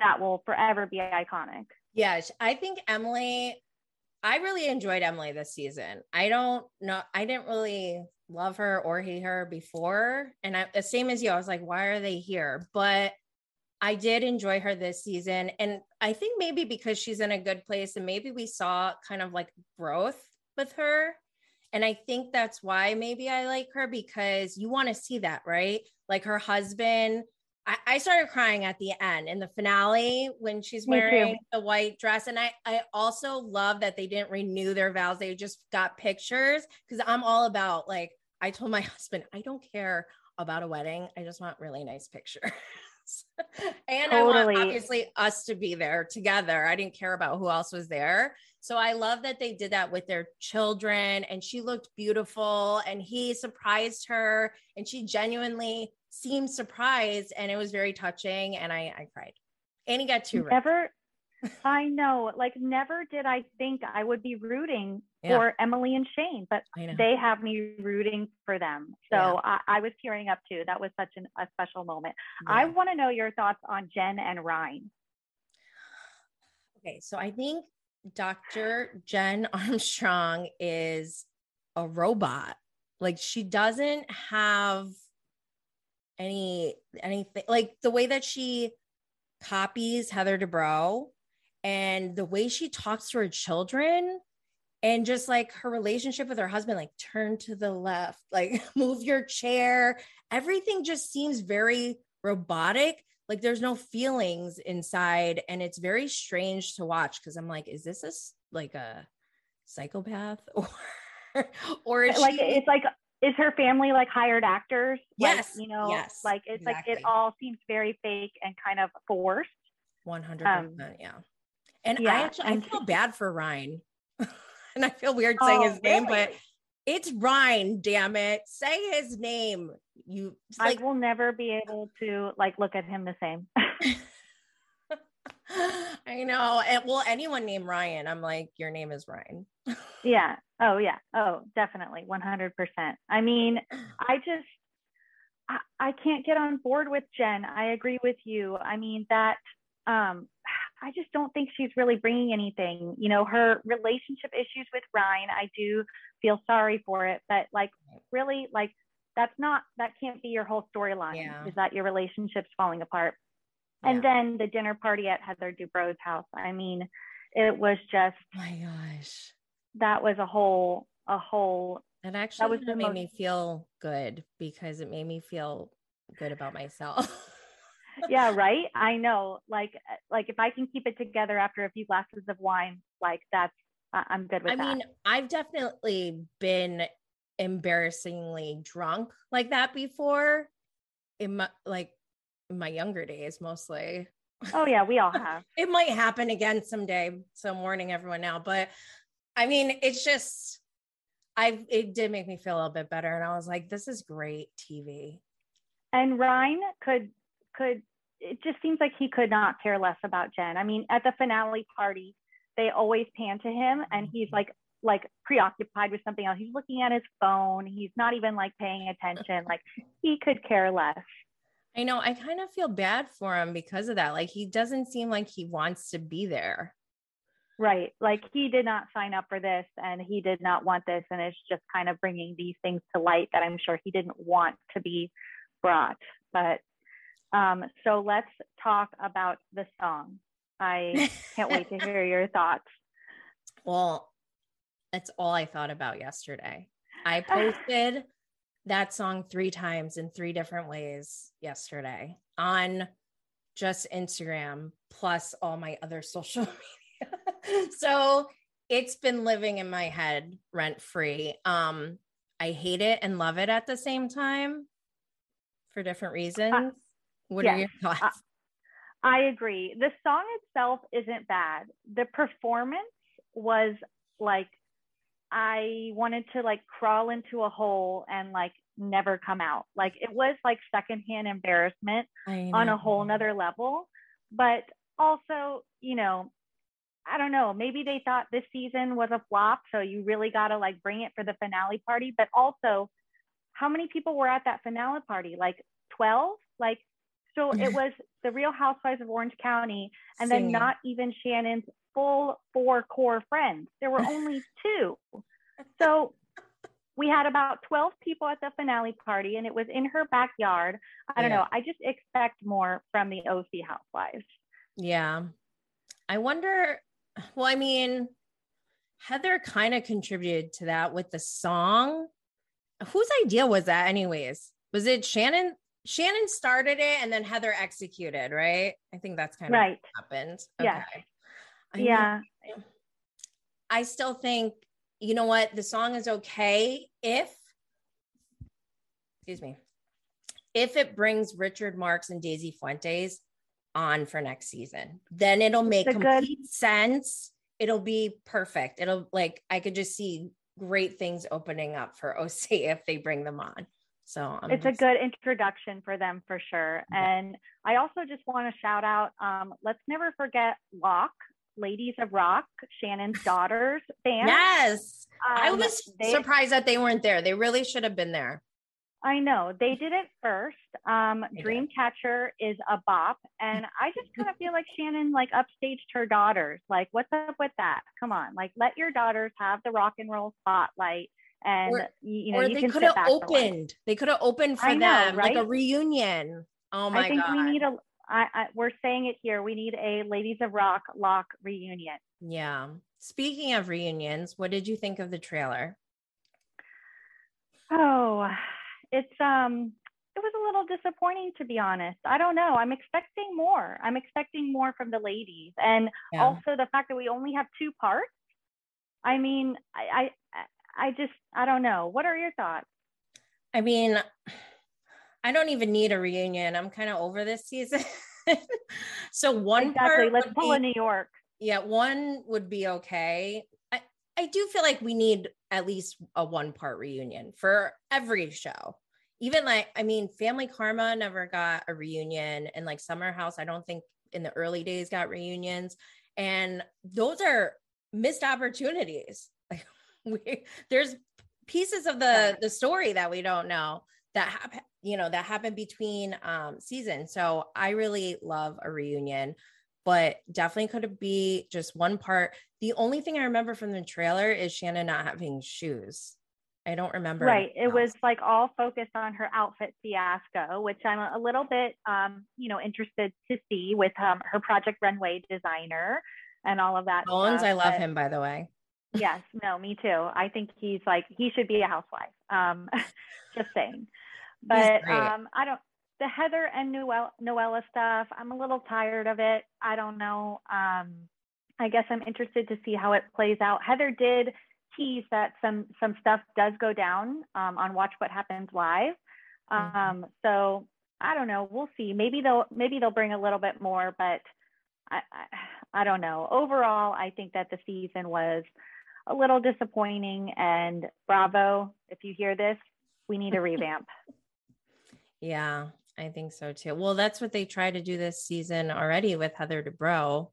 that will forever be iconic. Yes, I think Emily, I really enjoyed Emily this season. I don't know, I didn't really love her or hate her before. And I, the same as you, I was like, why are they here? But I did enjoy her this season. And I think maybe because she's in a good place and maybe we saw kind of like growth with her. And I think that's why maybe I like her because you want to see that, right? Like her husband I, I started crying at the end in the finale when she's wearing the white dress. And I, I also love that they didn't renew their vows. They just got pictures because I'm all about like, I told my husband, I don't care about a wedding. I just want really nice pictures. and totally. I want obviously us to be there together. I didn't care about who else was there. So I love that they did that with their children and she looked beautiful and he surprised her and she genuinely seemed surprised and it was very touching and I, I cried. And he got two. Never, I know, like never did I think I would be rooting yeah. for Emily and Shane, but they have me rooting for them. So yeah. I, I, was tearing up too. That was such an, a special moment. Yeah. I want to know your thoughts on Jen and Ryan. Okay, so I think Dr. Jen Armstrong is a robot. Like she doesn't have any anything like the way that she copies Heather Dubrow and the way she talks to her children and just like her relationship with her husband like turn to the left like move your chair. Everything just seems very robotic. Like there's no feelings inside and it's very strange to watch because i'm like is this a like a psychopath? Or or like she... it's like is her family like hired actors? Yes like, you know yes like it's exactly. like it all seems very fake and kind of forced. 100 um, yeah. And yeah, i actually i feel bad for ryan and I feel weird saying oh, his name, really? but it's Ryan, damn it. Say his name. You like, I will never be able to like look at him the same. I know. And well, anyone named Ryan, I'm like, your name is Ryan. yeah. Oh yeah. Oh, definitely. 100%. I mean, I just I, I can't get on board with Jen. I agree with you. I mean, that um I just don't think she's really bringing anything. You know, her relationship issues with Ryan, I do feel sorry for it, but like, really, like, that's not, that can't be your whole storyline yeah. is that your relationship's falling apart. Yeah. And then the dinner party at Heather Dubrow's house. I mean, it was just, my gosh, that was a whole, a whole, it actually that was made most, me feel good because it made me feel good about myself. yeah, right. I know. Like, eh, like if I can keep it together after a few glasses of wine, like that's I'm good with I that. I mean, I've definitely been embarrassingly drunk like that before in my like in my younger days mostly. Oh yeah, we all have. it might happen again someday. So I'm warning everyone now. But I mean, it's just I it did make me feel a little bit better. And I was like, this is great TV. And Ryan could could it just seems like he could not care less about Jen. I mean, at the finale party, they always pan to him and he's like like preoccupied with something else. He's looking at his phone. He's not even like paying attention. Like he could care less. I know. I kind of feel bad for him because of that. Like he doesn't seem like he wants to be there. Right. Like he did not sign up for this and he did not want this. And it's just kind of bringing these things to light that I'm sure he didn't want to be brought. But um, so let's talk about the song. I can't wait to hear your thoughts. Well, that's all I thought about yesterday. I posted that song three times in three different ways yesterday on just Instagram plus all my other social media. so it's been living in my head rent free. Um, I hate it and love it at the same time for different reasons. What yes, are your thoughts? I, I agree. The song itself isn't bad. The performance was like I wanted to like crawl into a hole and like never come out. Like it was like secondhand embarrassment on a whole nother level. But also, you know, I don't know, maybe they thought this season was a flop. So you really got to like bring it for the finale party. But also, how many people were at that finale party? Like 12? Like so it was the Real Housewives of Orange County, and Singing. then not even Shannon's full four core friends. There were only two. So we had about 12 people at the finale party, and it was in her backyard. I don't yeah. know. I just expect more from the OC Housewives. Yeah. I wonder. Well, I mean, Heather kind of contributed to that with the song. Whose idea was that, anyways? Was it Shannon? Shannon started it and then Heather executed, right? I think that's kind of right. what happened. Okay. Yeah. I yeah. I still think, you know what, the song is okay if, excuse me, if it brings Richard Marx and Daisy Fuentes on for next season, then it'll make complete good- sense. It'll be perfect. It'll like, I could just see great things opening up for OC if they bring them on. So I'm it's just... a good introduction for them for sure. Yeah. And I also just want to shout out, um, let's never forget Locke, Ladies of Rock, Shannon's daughters band. Yes. Um, I was they, surprised that they weren't there. They really should have been there. I know they did it first. Um, Dreamcatcher is a bop, and I just kind of feel like Shannon like upstaged her daughters. Like, what's up with that? Come on, like let your daughters have the rock and roll spotlight and or, you know, or they could have opened. They could have opened for know, them right? like a reunion. Oh my god! I think god! we need a I, I, we're saying it here. We need a Ladies of Rock Lock reunion. Yeah. Speaking of reunions, what did you think of the trailer? Oh, it's um it was a little disappointing to be honest. I don't know. I'm expecting more. I'm expecting more from the ladies. And yeah. also the fact that we only have two parts. I mean, I I just I don't know. What are your thoughts? I mean, I don't even need a reunion. I'm kind of over this season. so one exactly. Let's pull be, a New York. Yeah, one would be okay. I, I do feel like we need at least a one part reunion for every show. Even like, I mean, Family Karma never got a reunion, and like Summer House, I don't think in the early days got reunions. And those are missed opportunities. Like we, there's pieces of the the story that we don't know that happen you know that happened between um seasons. So i really love a reunion but definitely could be just one part. The only thing i remember from the trailer is shannon not having shoes. I don't remember right. It else. was like all focused on her outfit fiasco which i'm a little bit um you know interested to see with um her project runway designer and all of that bones stuff. i love but, him by the way yes no me too i think he's like he should be a housewife um just saying but um, I don't. The Heather and Noel, Noella stuff, I'm a little tired of it. I don't know. Um, I guess I'm interested to see how it plays out. Heather did tease that some some stuff does go down um, on Watch What Happens Live. Mm-hmm. Um, so I don't know. We'll see. Maybe they'll maybe they'll bring a little bit more, but I, I, I don't know. Overall, I think that the season was a little disappointing. And bravo, if you hear this, we need a revamp. Yeah, I think so too. Well, that's what they tried to do this season already with Heather Dubrow.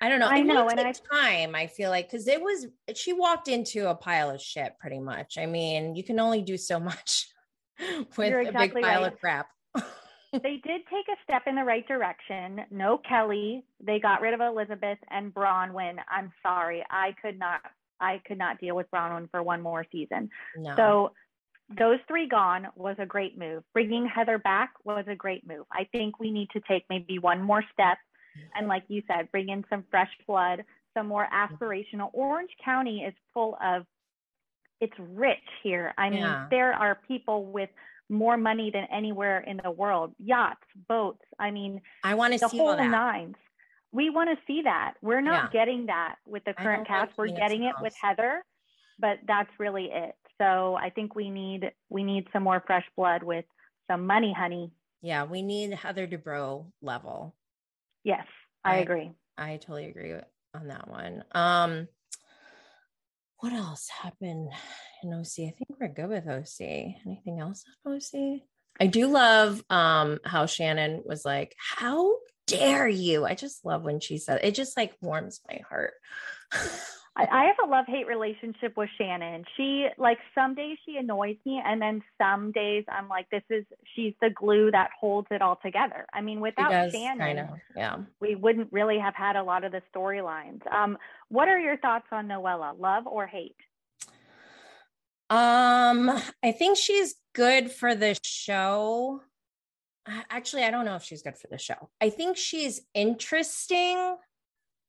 I don't know. I know, and I time I feel like because it was she walked into a pile of shit pretty much. I mean, you can only do so much with exactly a big pile right. of crap. They did take a step in the right direction. No Kelly. They got rid of Elizabeth and Braunwyn. I'm sorry, I could not. I could not deal with Braunwyn for one more season. No. So those three gone was a great move. Bringing Heather back was a great move. I think we need to take maybe one more step. And like you said, bring in some fresh blood, some more aspirational. Orange County is full of, it's rich here. I mean, yeah. there are people with more money than anywhere in the world yachts, boats. I mean, I want to see the whole nines. We want to see that. We're not yeah. getting that with the current cast. We're getting it with Heather, but that's really it. So I think we need we need some more fresh blood with some money, honey. Yeah, we need Heather Dubrow level. Yes, I, I agree. I totally agree on that one. Um, what else happened in OC? I think we're good with OC. Anything else on OC? I do love um how Shannon was like, "How dare you?" I just love when she said it. Just like warms my heart. I, have a love hate relationship with Shannon. She like some days she annoys me, and then some days I'm like, this is she's the glue that holds it all together. I mean, without does, Shannon, yeah, we wouldn't really have had a lot of the storylines. Um, what are your thoughts on Noella? Love or hate? Um, I think she's good for the show. Actually, I don't know if she's good for the show. I think she's interesting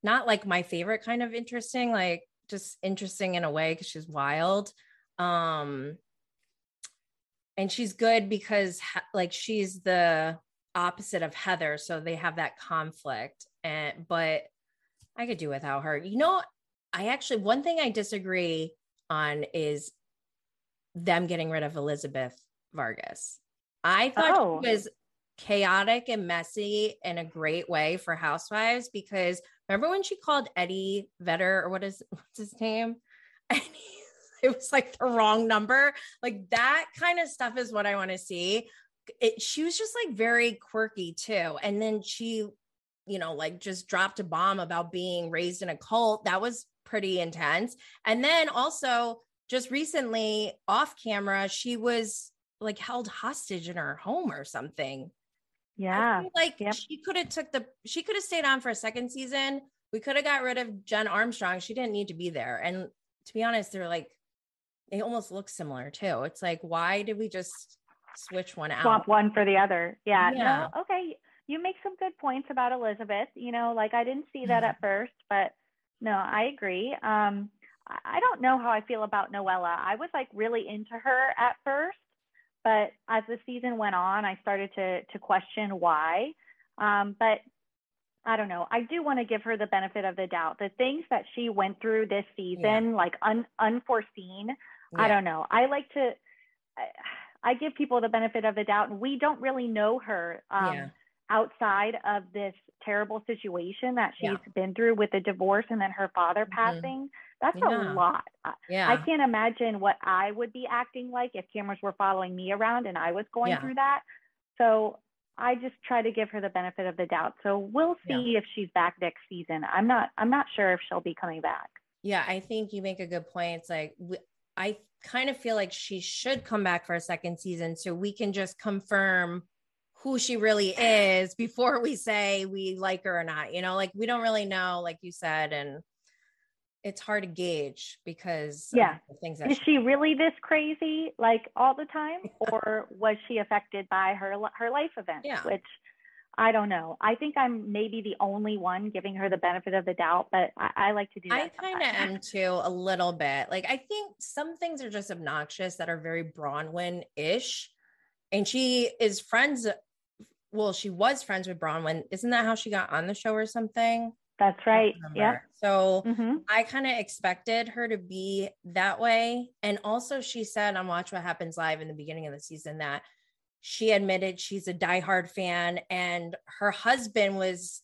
not like my favorite kind of interesting, like just interesting in a way because she's wild. Um, and she's good because like she's the opposite of Heather, so they have that conflict. And but I could do without her. You know, I actually one thing I disagree on is them getting rid of Elizabeth Vargas. I thought oh. she was chaotic and messy in a great way for housewives because remember when she called Eddie Vedder or what is what's his name? And he, it was like the wrong number. Like that kind of stuff is what I want to see. It, she was just like very quirky too. And then she, you know, like just dropped a bomb about being raised in a cult. That was pretty intense. And then also just recently off camera, she was like held hostage in her home or something. Yeah. Like yep. she could have took the she could have stayed on for a second season. We could have got rid of Jen Armstrong. She didn't need to be there. And to be honest, they're like they almost look similar too. It's like why did we just switch one out? Swap one for the other. Yeah. yeah. No, okay. you make some good points about Elizabeth. You know, like I didn't see that at first, you know, like I didn't see that Mhm. at first, but no, I agree. Um, I don't know how I feel about Noella. I was like really into her at first, but as the season went on, I started to to question why. Um, but I don't know. I do want to give her the benefit of the doubt. The things that she went through this season, like un, unforeseen, I don't know. I like to, I, I give people the benefit of the doubt, and we don't really know her um, Yeah. Outside of this terrible situation that she's Yeah. been through with the divorce and then her father Mhm. passing. That's Yeah. a lot. I, I can't imagine what I would be acting like if cameras were following me around and I was going Yeah. through that. So I just try to give her the benefit of the doubt. So we'll Yeah. see if she's back next season. I'm not I'm not sure if she'll be coming back. Yeah, I think you make a good point. It's like I kind of feel like she should come back for a second season so we can just confirm who she really is before we say we like her or not. You know, like we don't really know, like you said, and it's hard to gauge because Yeah. the things that Is she really this crazy like all the time or was she affected by her her life events Yeah. which I don't know. I think I'm maybe the only one giving her the benefit of the doubt, but I, I like to do that. I kind of am too, a little bit. Like, I think some things are just obnoxious that are very Braunwyn ish. And she is friends. Well, she was friends with Braunwyn. Isn't that how she got on the show or something? That's right. Yeah. So hmm I kind of expected her to be that way. And also, she said on Watch What Happens Live in the beginning of the season that she admitted she's a diehard fan, and her husband was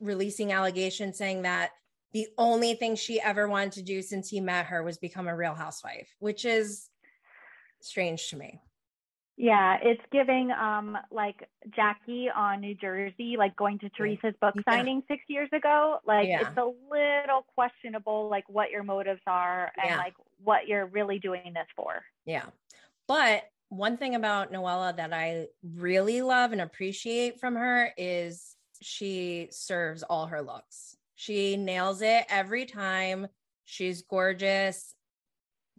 releasing allegations saying that the only thing she ever wanted to do since he met her was become a real housewife, which is strange to me. Yeah, it's giving um like Jackie on New Jersey, like going to Teresa's book Yeah. signing six years ago. Like Yeah. it's a little questionable, like what your motives are and Yeah. like what you're really doing this for. Yeah. But one thing about Noella that I really love and appreciate from her is she serves all her looks. She nails it every time. She's gorgeous.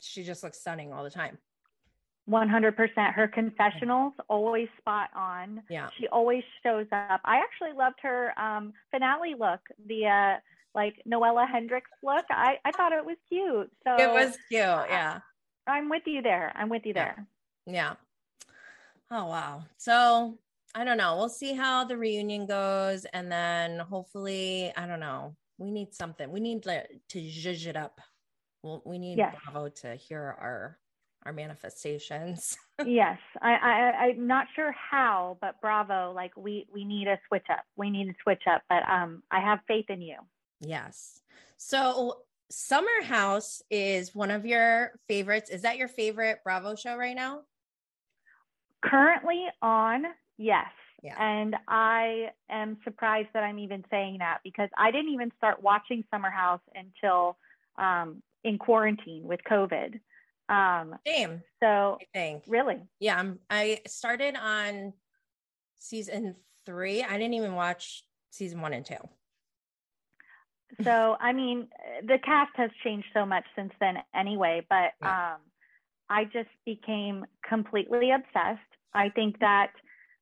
She just looks stunning all the time. 100%. Her confessionals always spot on. Yeah. She always shows up. I actually loved her um, finale look, the uh, like Noella Hendricks look. I, I thought it was cute. So It was cute. Yeah. I'm with you there. I'm with you Yeah. there. Yeah. Oh, wow. So I don't know. We'll see how the reunion goes. And then hopefully, I don't know. We need something. We need to, to zhuzh it up. Well, we need Yes. Bravo to hear our our manifestations. yes, I, I I'm not sure how, but bravo! Like we we need a switch up. We need a switch up. But um, I have faith in you. yes. So Summer House is one of your favorites. Is that your favorite Bravo show right now? Currently on, yes. Yeah. And I am surprised that I'm even saying that because I didn't even start watching Summer House until um, in quarantine with COVID. Um, Same, so I think. really, Yeah, I'm, I started on season three. I didn't even watch season one and two. so I mean, the cast has changed so much since then anyway, but Yeah. um, I just became completely obsessed. I think that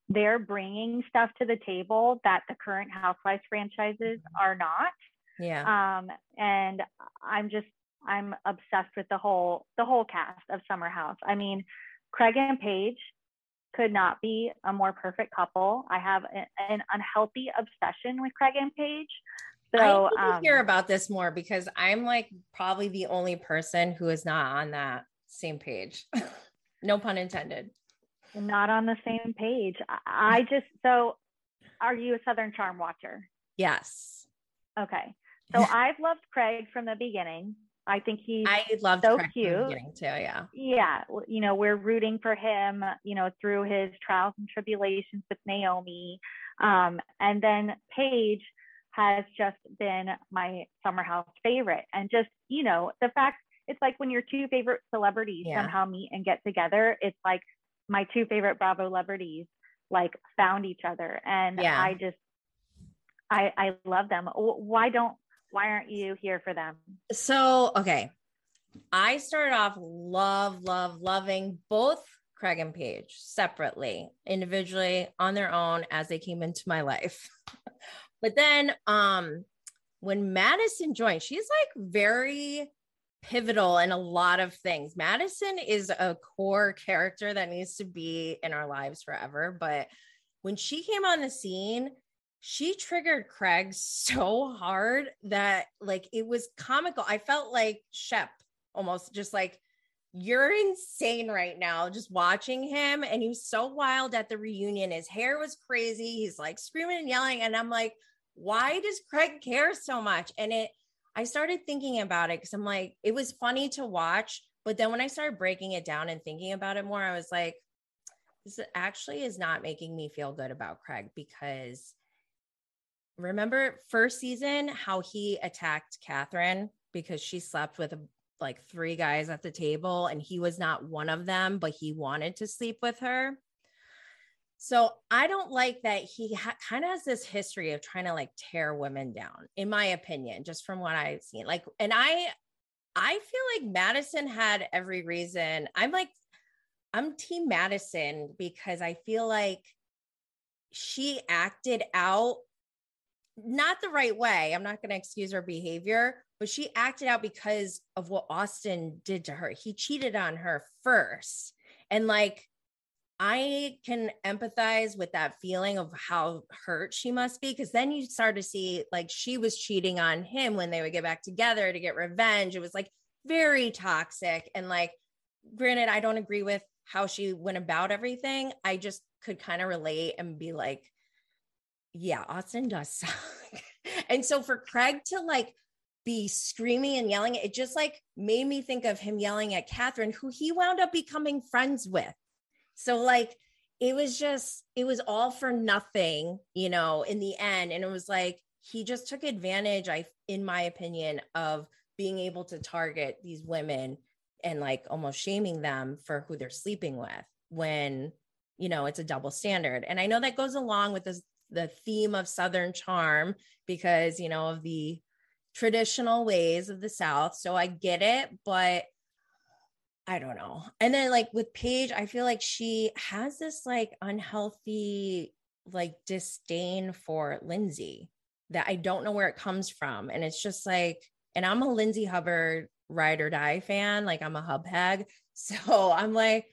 they're bringing stuff to the table that the current Housewives franchises are not. Yeah. Um, and I'm just I'm obsessed with the whole the whole cast of Summer House. I mean, Craig and Paige could not be a more perfect couple. I have a- an unhealthy obsession with Craig and Paige. So I um, hear about this more because I'm like probably the only person who is not on that same page. no pun intended. not on the same page. I just so are you a Southern Charm watcher? Yes. Okay. So I've loved Craig from the beginning. I think he's I loved so cute. too. Yeah. yeah, you know, we're rooting for him, you know, through his trials and tribulations with Naomi. Um, and then Paige has just been my summer house favorite. And just, you know, the fact it's like when your two favorite celebrities Yeah. somehow meet and get together, it's like my two favorite Bravo celebrities like found each other. And Yeah. I just, I, I love them. Why don't, why aren't you here for them? So, okay. I started off love, love, loving both Craig and Paige separately, individually, on their own as they came into my life. but then um when Madison joined, she's like very pivotal in a lot of things. Madison is a core character that needs to be in our lives forever. But when she came on the scene, she triggered Craig so hard that like it was comical. I felt like Shep almost just like you're insane right now just watching him and he was so wild at the reunion his hair was crazy he's like screaming and yelling and i'm like why does craig care so much and it I started thinking about it because I'm like, it was funny to watch. But then when I started breaking it down and thinking about it more, I was like, this actually is not making me feel good about Craig because remember first season how he attacked Kathryn because she slept with like three guys at the table and he was not one of them, but he wanted to sleep with her. So I don't like that he ha- kind of has this history of trying to like tear women down, in my opinion, just from what I've seen. Like, and I, I feel like Madison had every reason. I'm like, I'm Team Madison because I feel like she acted out not the right way. I'm not going to excuse her behavior, but she acted out because of what Austin did to her. He cheated on her first. And like, I can empathize with that feeling of how hurt she must be because then you start to see like she was cheating on him when they would get back together to get revenge. It was like very toxic. And like, granted, I don't agree with how she went about everything. I just could kind of relate and be like, yeah, Austin does suck. and so for Craig to like be screaming and yelling, it just like made me think of him yelling at Kathryn, who he wound up becoming friends with. So like it was just it was all for nothing, you know, in the end. And it was like he just took advantage I in my opinion of being able to target these women and like almost shaming them for who they're sleeping with when you know it's a double standard. And i know that goes along with this the theme of southern charm because you know of the traditional ways of the south so i get it but I don't know. And then like with Paige, I feel like she has this like unhealthy like disdain for Lindsay that I don't know where it comes from. And it's just like, and I'm a Lindsay Hubbard ride or die fan. Like I'm a hub hag. So I'm like,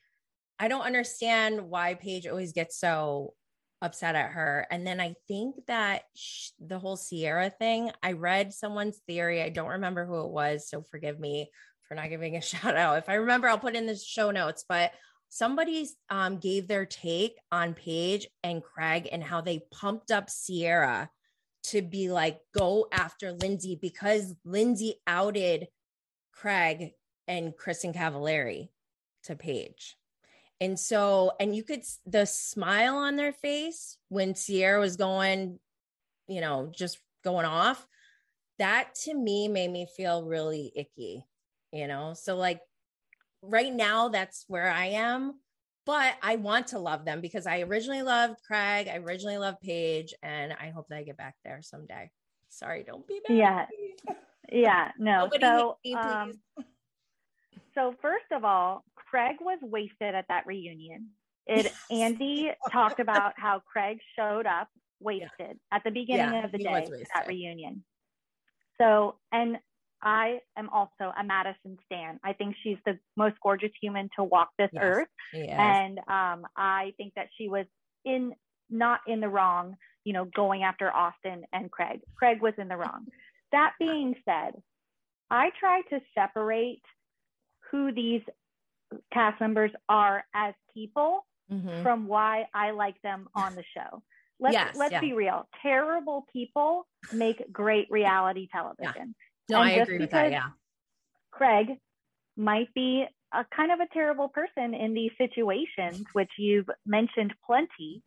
I don't understand why Paige always gets so upset at her. And then I think that sh- the whole Ciara thing, I read someone's theory. I don't remember who it was. So forgive me for not giving a shout out. If I remember, I'll put in the show notes, but somebody um, gave their take on Paige and Craig and how they pumped up Sierra to be like, go after Lindsay because Lindsay outed Craig and Kristin Cavallari to Paige. And so, and you could, the smile on their face when Ciara was going, you know, just going off, that to me made me feel really icky you know? So, like, right now, that's where I am. But I want to love them because I originally loved Craig. I originally loved Paige, and I hope that I get back there someday. Sorry, don't be mad. Yeah. Yeah, no. so, um, so first of all, Craig was wasted at that reunion. It yes. Andy talked about how Craig showed up wasted yeah. at the beginning yeah, of the day at that reunion. So, and I am also a Madison Stan. I think she's the most gorgeous human to walk this yes, earth. And um, I think that she was in not in the wrong, you know, going after Austin and Craig. Craig was in the wrong. That being said, I try to separate who these cast members are as people mm-hmm. from why I like them on the show. Let's yes, let's yeah. be real. Terrible people make great reality television. No, and I agree with that. Yeah. Craig might be a kind of a terrible person in these situations, which you've mentioned plenty.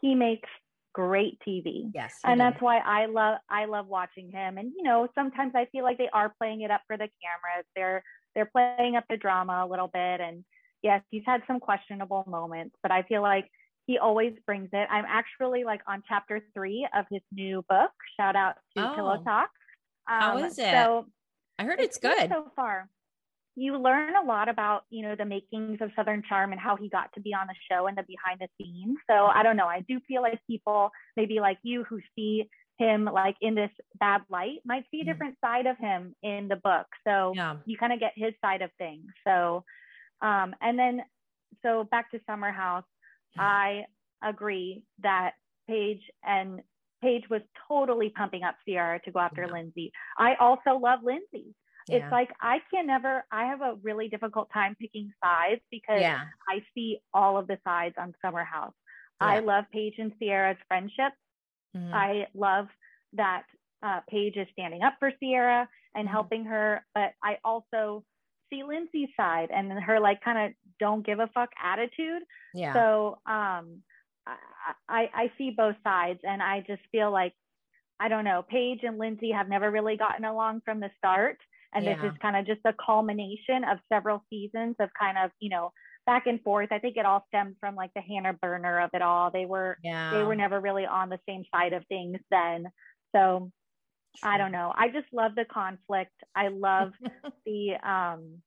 He makes great TV. Yes. And that's why I love I love watching him. And you know, sometimes I feel like they are playing it up for the cameras. They're they're playing up the drama a little bit. And yes, he's had some questionable moments, but I feel like he always brings it. I'm actually like on chapter three of his new book. Shout out to oh. Pillow Talk. Um, How is it? So I heard it's, it's good so far. you learn a lot about you know the makings of southern charm and how he got to be on the show and the behind the scenes so i don't know i do feel like people maybe like you who see him like in this bad light might see a mm-hmm. different side of him in the book so yeah. you kind of get his side of things so um and then so back to summer house i agree that paige and paige was totally pumping up Ciara to go after yeah. lindsay i also love lindsay yeah. It's like I can never, I have a really difficult time picking sides because yeah. I see all of the sides on Summer House. Yeah. I love Paige and Ciara's friendship. Mm-hmm. I love that uh, Paige is standing up for Ciara and mm-hmm. helping her, but I also see Lindsay's side and her like kind of don't give a fuck attitude. Yeah. So um, I, I see both sides and I just feel like I don't know, Paige and Lindsay have never really gotten along from the start. And yeah. this is kind of just a culmination of several seasons of kind of, you know, back and forth. I think it all stems from like the Hannah Berner of it all. They were yeah. they were never really on the same side of things then. So True. I don't know. I just love the conflict. I love the um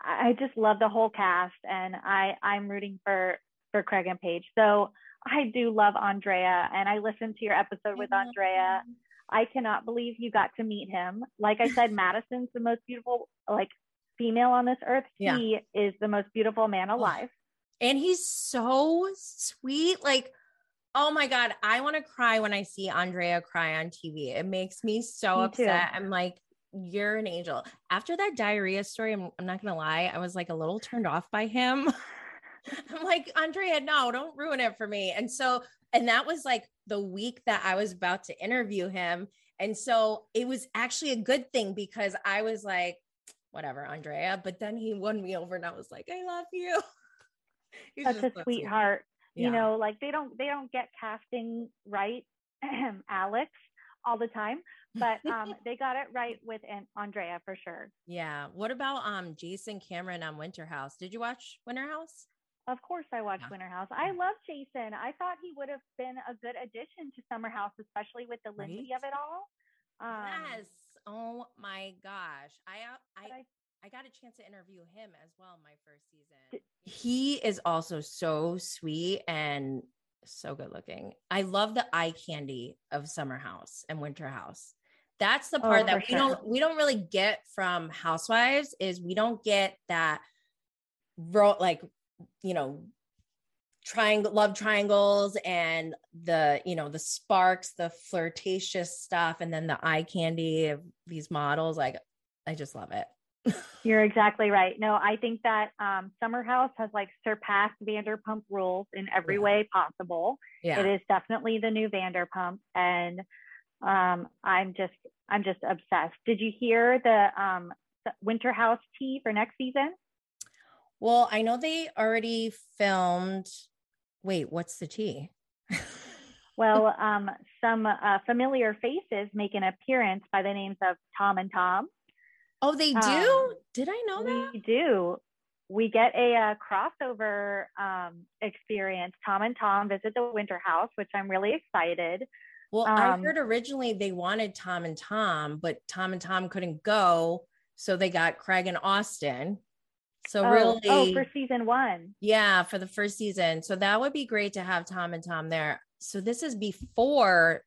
I just love the whole cast and I I'm rooting for for Craig and Paige. So I do love Andrea and I listened to your episode with Andrea I cannot believe you got to meet him. Like I said, Madison's the most beautiful, like female on this earth. Yeah. He is the most beautiful man alive. And he's so sweet. Like, oh my God, I want to cry when I see Andrea cry on TV. It makes me so me upset. Too. I'm like, you're an angel. After that diarrhea story, I'm, I'm not going to lie, I was like a little turned off by him. I'm like, Andrea, no, don't ruin it for me. And so and that was like the week that I was about to interview him. And so it was actually a good thing because I was like, whatever, Andrea. But then he won me over and I was like, I love you. He's Such a sweetheart. Yeah. You know, like they don't they don't get casting right, Alex, all the time. But um, they got it right with Andrea for sure. Yeah. What about um Jason Cameron on Winter House? Did you watch Winter House? Of course, I watched yeah. Winter House. I love Jason. I thought he would have been a good addition to Summer House, especially with the Lindsay right? of it all. Um, yes. Oh my gosh. I, I, I I got a chance to interview him as well my first season. He is also so sweet and so good looking. I love the eye candy of Summer House and Winter House. That's the part oh, that we sure. don't we don't really get from Housewives is we don't get that ro- like you know triangle love triangles and the you know the sparks the flirtatious stuff and then the eye candy of these models like i just love it you're exactly right no i think that um, summer house has like surpassed vanderpump rules in every yeah. way possible yeah. it is definitely the new vanderpump and um, i'm just i'm just obsessed did you hear the um, winter house tea for next season well, I know they already filmed. Wait, what's the tea? well, um, some uh, familiar faces make an appearance by the names of Tom and Tom. Oh, they do? Um, Did I know that? We do. We get a, a uh, crossover um, experience. Tom and Tom visit the Winter House, which I'm really excited. Well, I um, heard originally they wanted Tom and Tom, but Tom and Tom couldn't go. So they got Craig and Austen. So oh, really, oh, for season one, yeah, for the first season. So that would be great to have Tom and Tom there. So this is before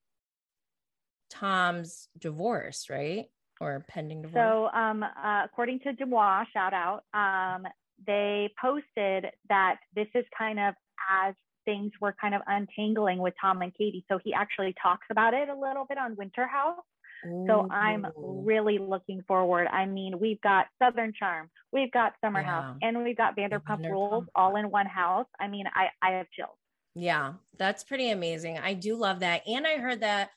Tom's divorce, right? Or pending divorce. So, um, uh, according to DeuxMoi, shout out, um, they posted that this is kind of as things were kind of untangling with Tom and Katie. So he actually talks about it a little bit on Winter House. So I'm really looking forward. I mean, we've got Southern Charm, we've got Summer yeah. House, and we've got Vanderpump, Vanderpump Rules all in one house. I mean, I I have chills. Yeah, that's pretty amazing. I do love that. And I heard that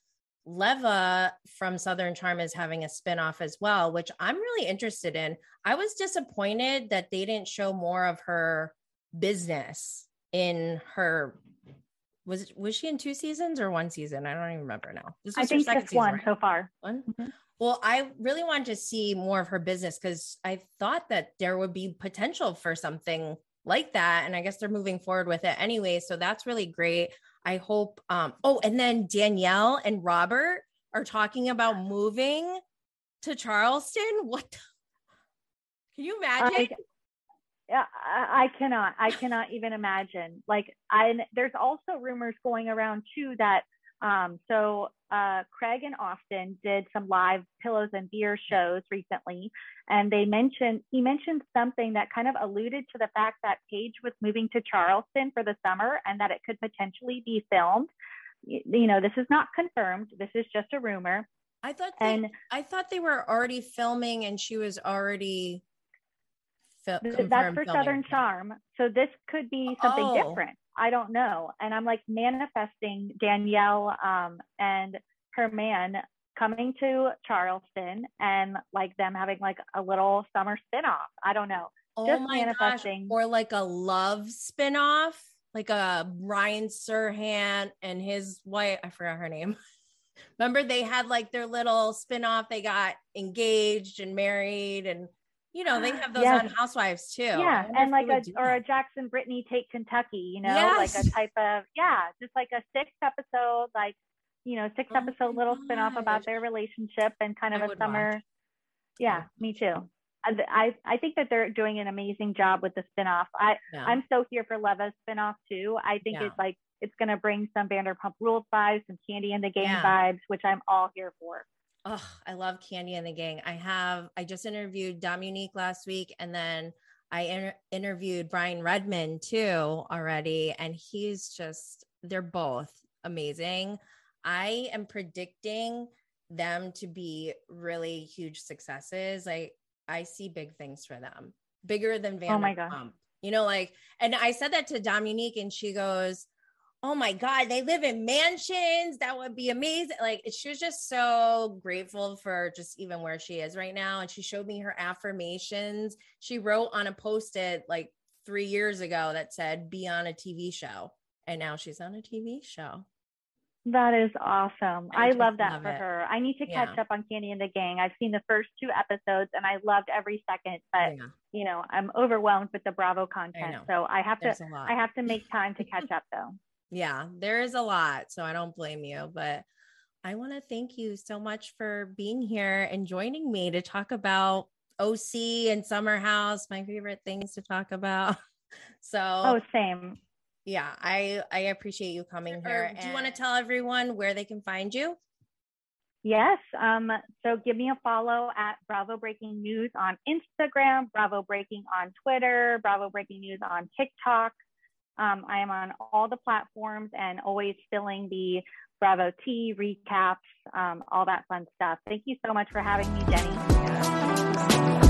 Leva from Southern Charm is having a spinoff as well, which I'm really interested in. I was disappointed that they didn't show more of her business in her was was she in two seasons or one season? I don't even remember now. This was I think just season, one right? so far. One. Mm-hmm. Well, I really wanted to see more of her business because I thought that there would be potential for something like that, and I guess they're moving forward with it anyway. So that's really great. I hope. Um, oh, and then Danielle and Robert are talking about moving to Charleston. What? The- Can you imagine? Yeah, I, I cannot. I cannot even imagine. Like, I there's also rumors going around too that um, so uh, Craig and Austen did some live pillows and beer shows recently, and they mentioned he mentioned something that kind of alluded to the fact that Paige was moving to Charleston for the summer and that it could potentially be filmed. You know, this is not confirmed. This is just a rumor. I thought they, and I thought they were already filming, and she was already. That's for. Southern Charm. So this could be something oh. different. I don't know. And I'm like manifesting Danielle um, and her man coming to Charleston and like them having like a little summer spinoff. I don't know. Oh Just my manifesting. Gosh. Or like a love spinoff, like a Ryan Serhant and his wife. I forgot her name. Remember they had like their little spinoff. They got engaged and married and you know, they have those yes. on Housewives too. Yeah, and like a or a Jax and Brittany take Kentucky, you know, yes. like a type of yeah, just like a six episode, like you know, six oh episode little spinoff about their relationship and kind of I a summer. Watch. Yeah, me too. Uh, I I think that they're doing an amazing job with the spinoff. I yeah. I'm so here for Leva's spinoff too. I think yeah. it's like it's going to bring some Vanderpump Rules vibes, some Kandi and the Gang yeah. vibes, which I'm all here for. Oh, I love Kandi and the Gang. I have, I just interviewed Dominique last week and then I inter- interviewed Brian Redmond too already. And he's just, they're both amazing. I am predicting them to be really huge successes. I, I see big things for them, bigger than Vanderpump. Oh my God. You know, like, and I said that to Dominique and she goes, oh my God, they live in mansions. That would be amazing. Like she was just so grateful for just even where she is right now. And she showed me her affirmations. She wrote on a post-it like three years ago that said, be on a TV show. And now she's on a TV show. That is awesome. I, I love that love for it. her. I need to catch yeah. up on Kandi and the Gang. I've seen the first two episodes and I loved every second, but yeah. you know, I'm overwhelmed with the Bravo content. I so I have There's to I have to make time to catch up though. Yeah, there is a lot. So I don't blame you. But I want to thank you so much for being here and joining me to talk about OC and Summer House, my favorite things to talk about. So, oh, same. Yeah, I I appreciate you coming here. do you want to tell everyone where they can find you? Yes. Um, so give me a follow at Bravo Breaking News on Instagram, Bravo Breaking on Twitter, Bravo Breaking News on TikTok. Um, I am on all the platforms and always filling the Bravo T recaps, um, all that fun stuff. Thank you so much for having me, Jenny.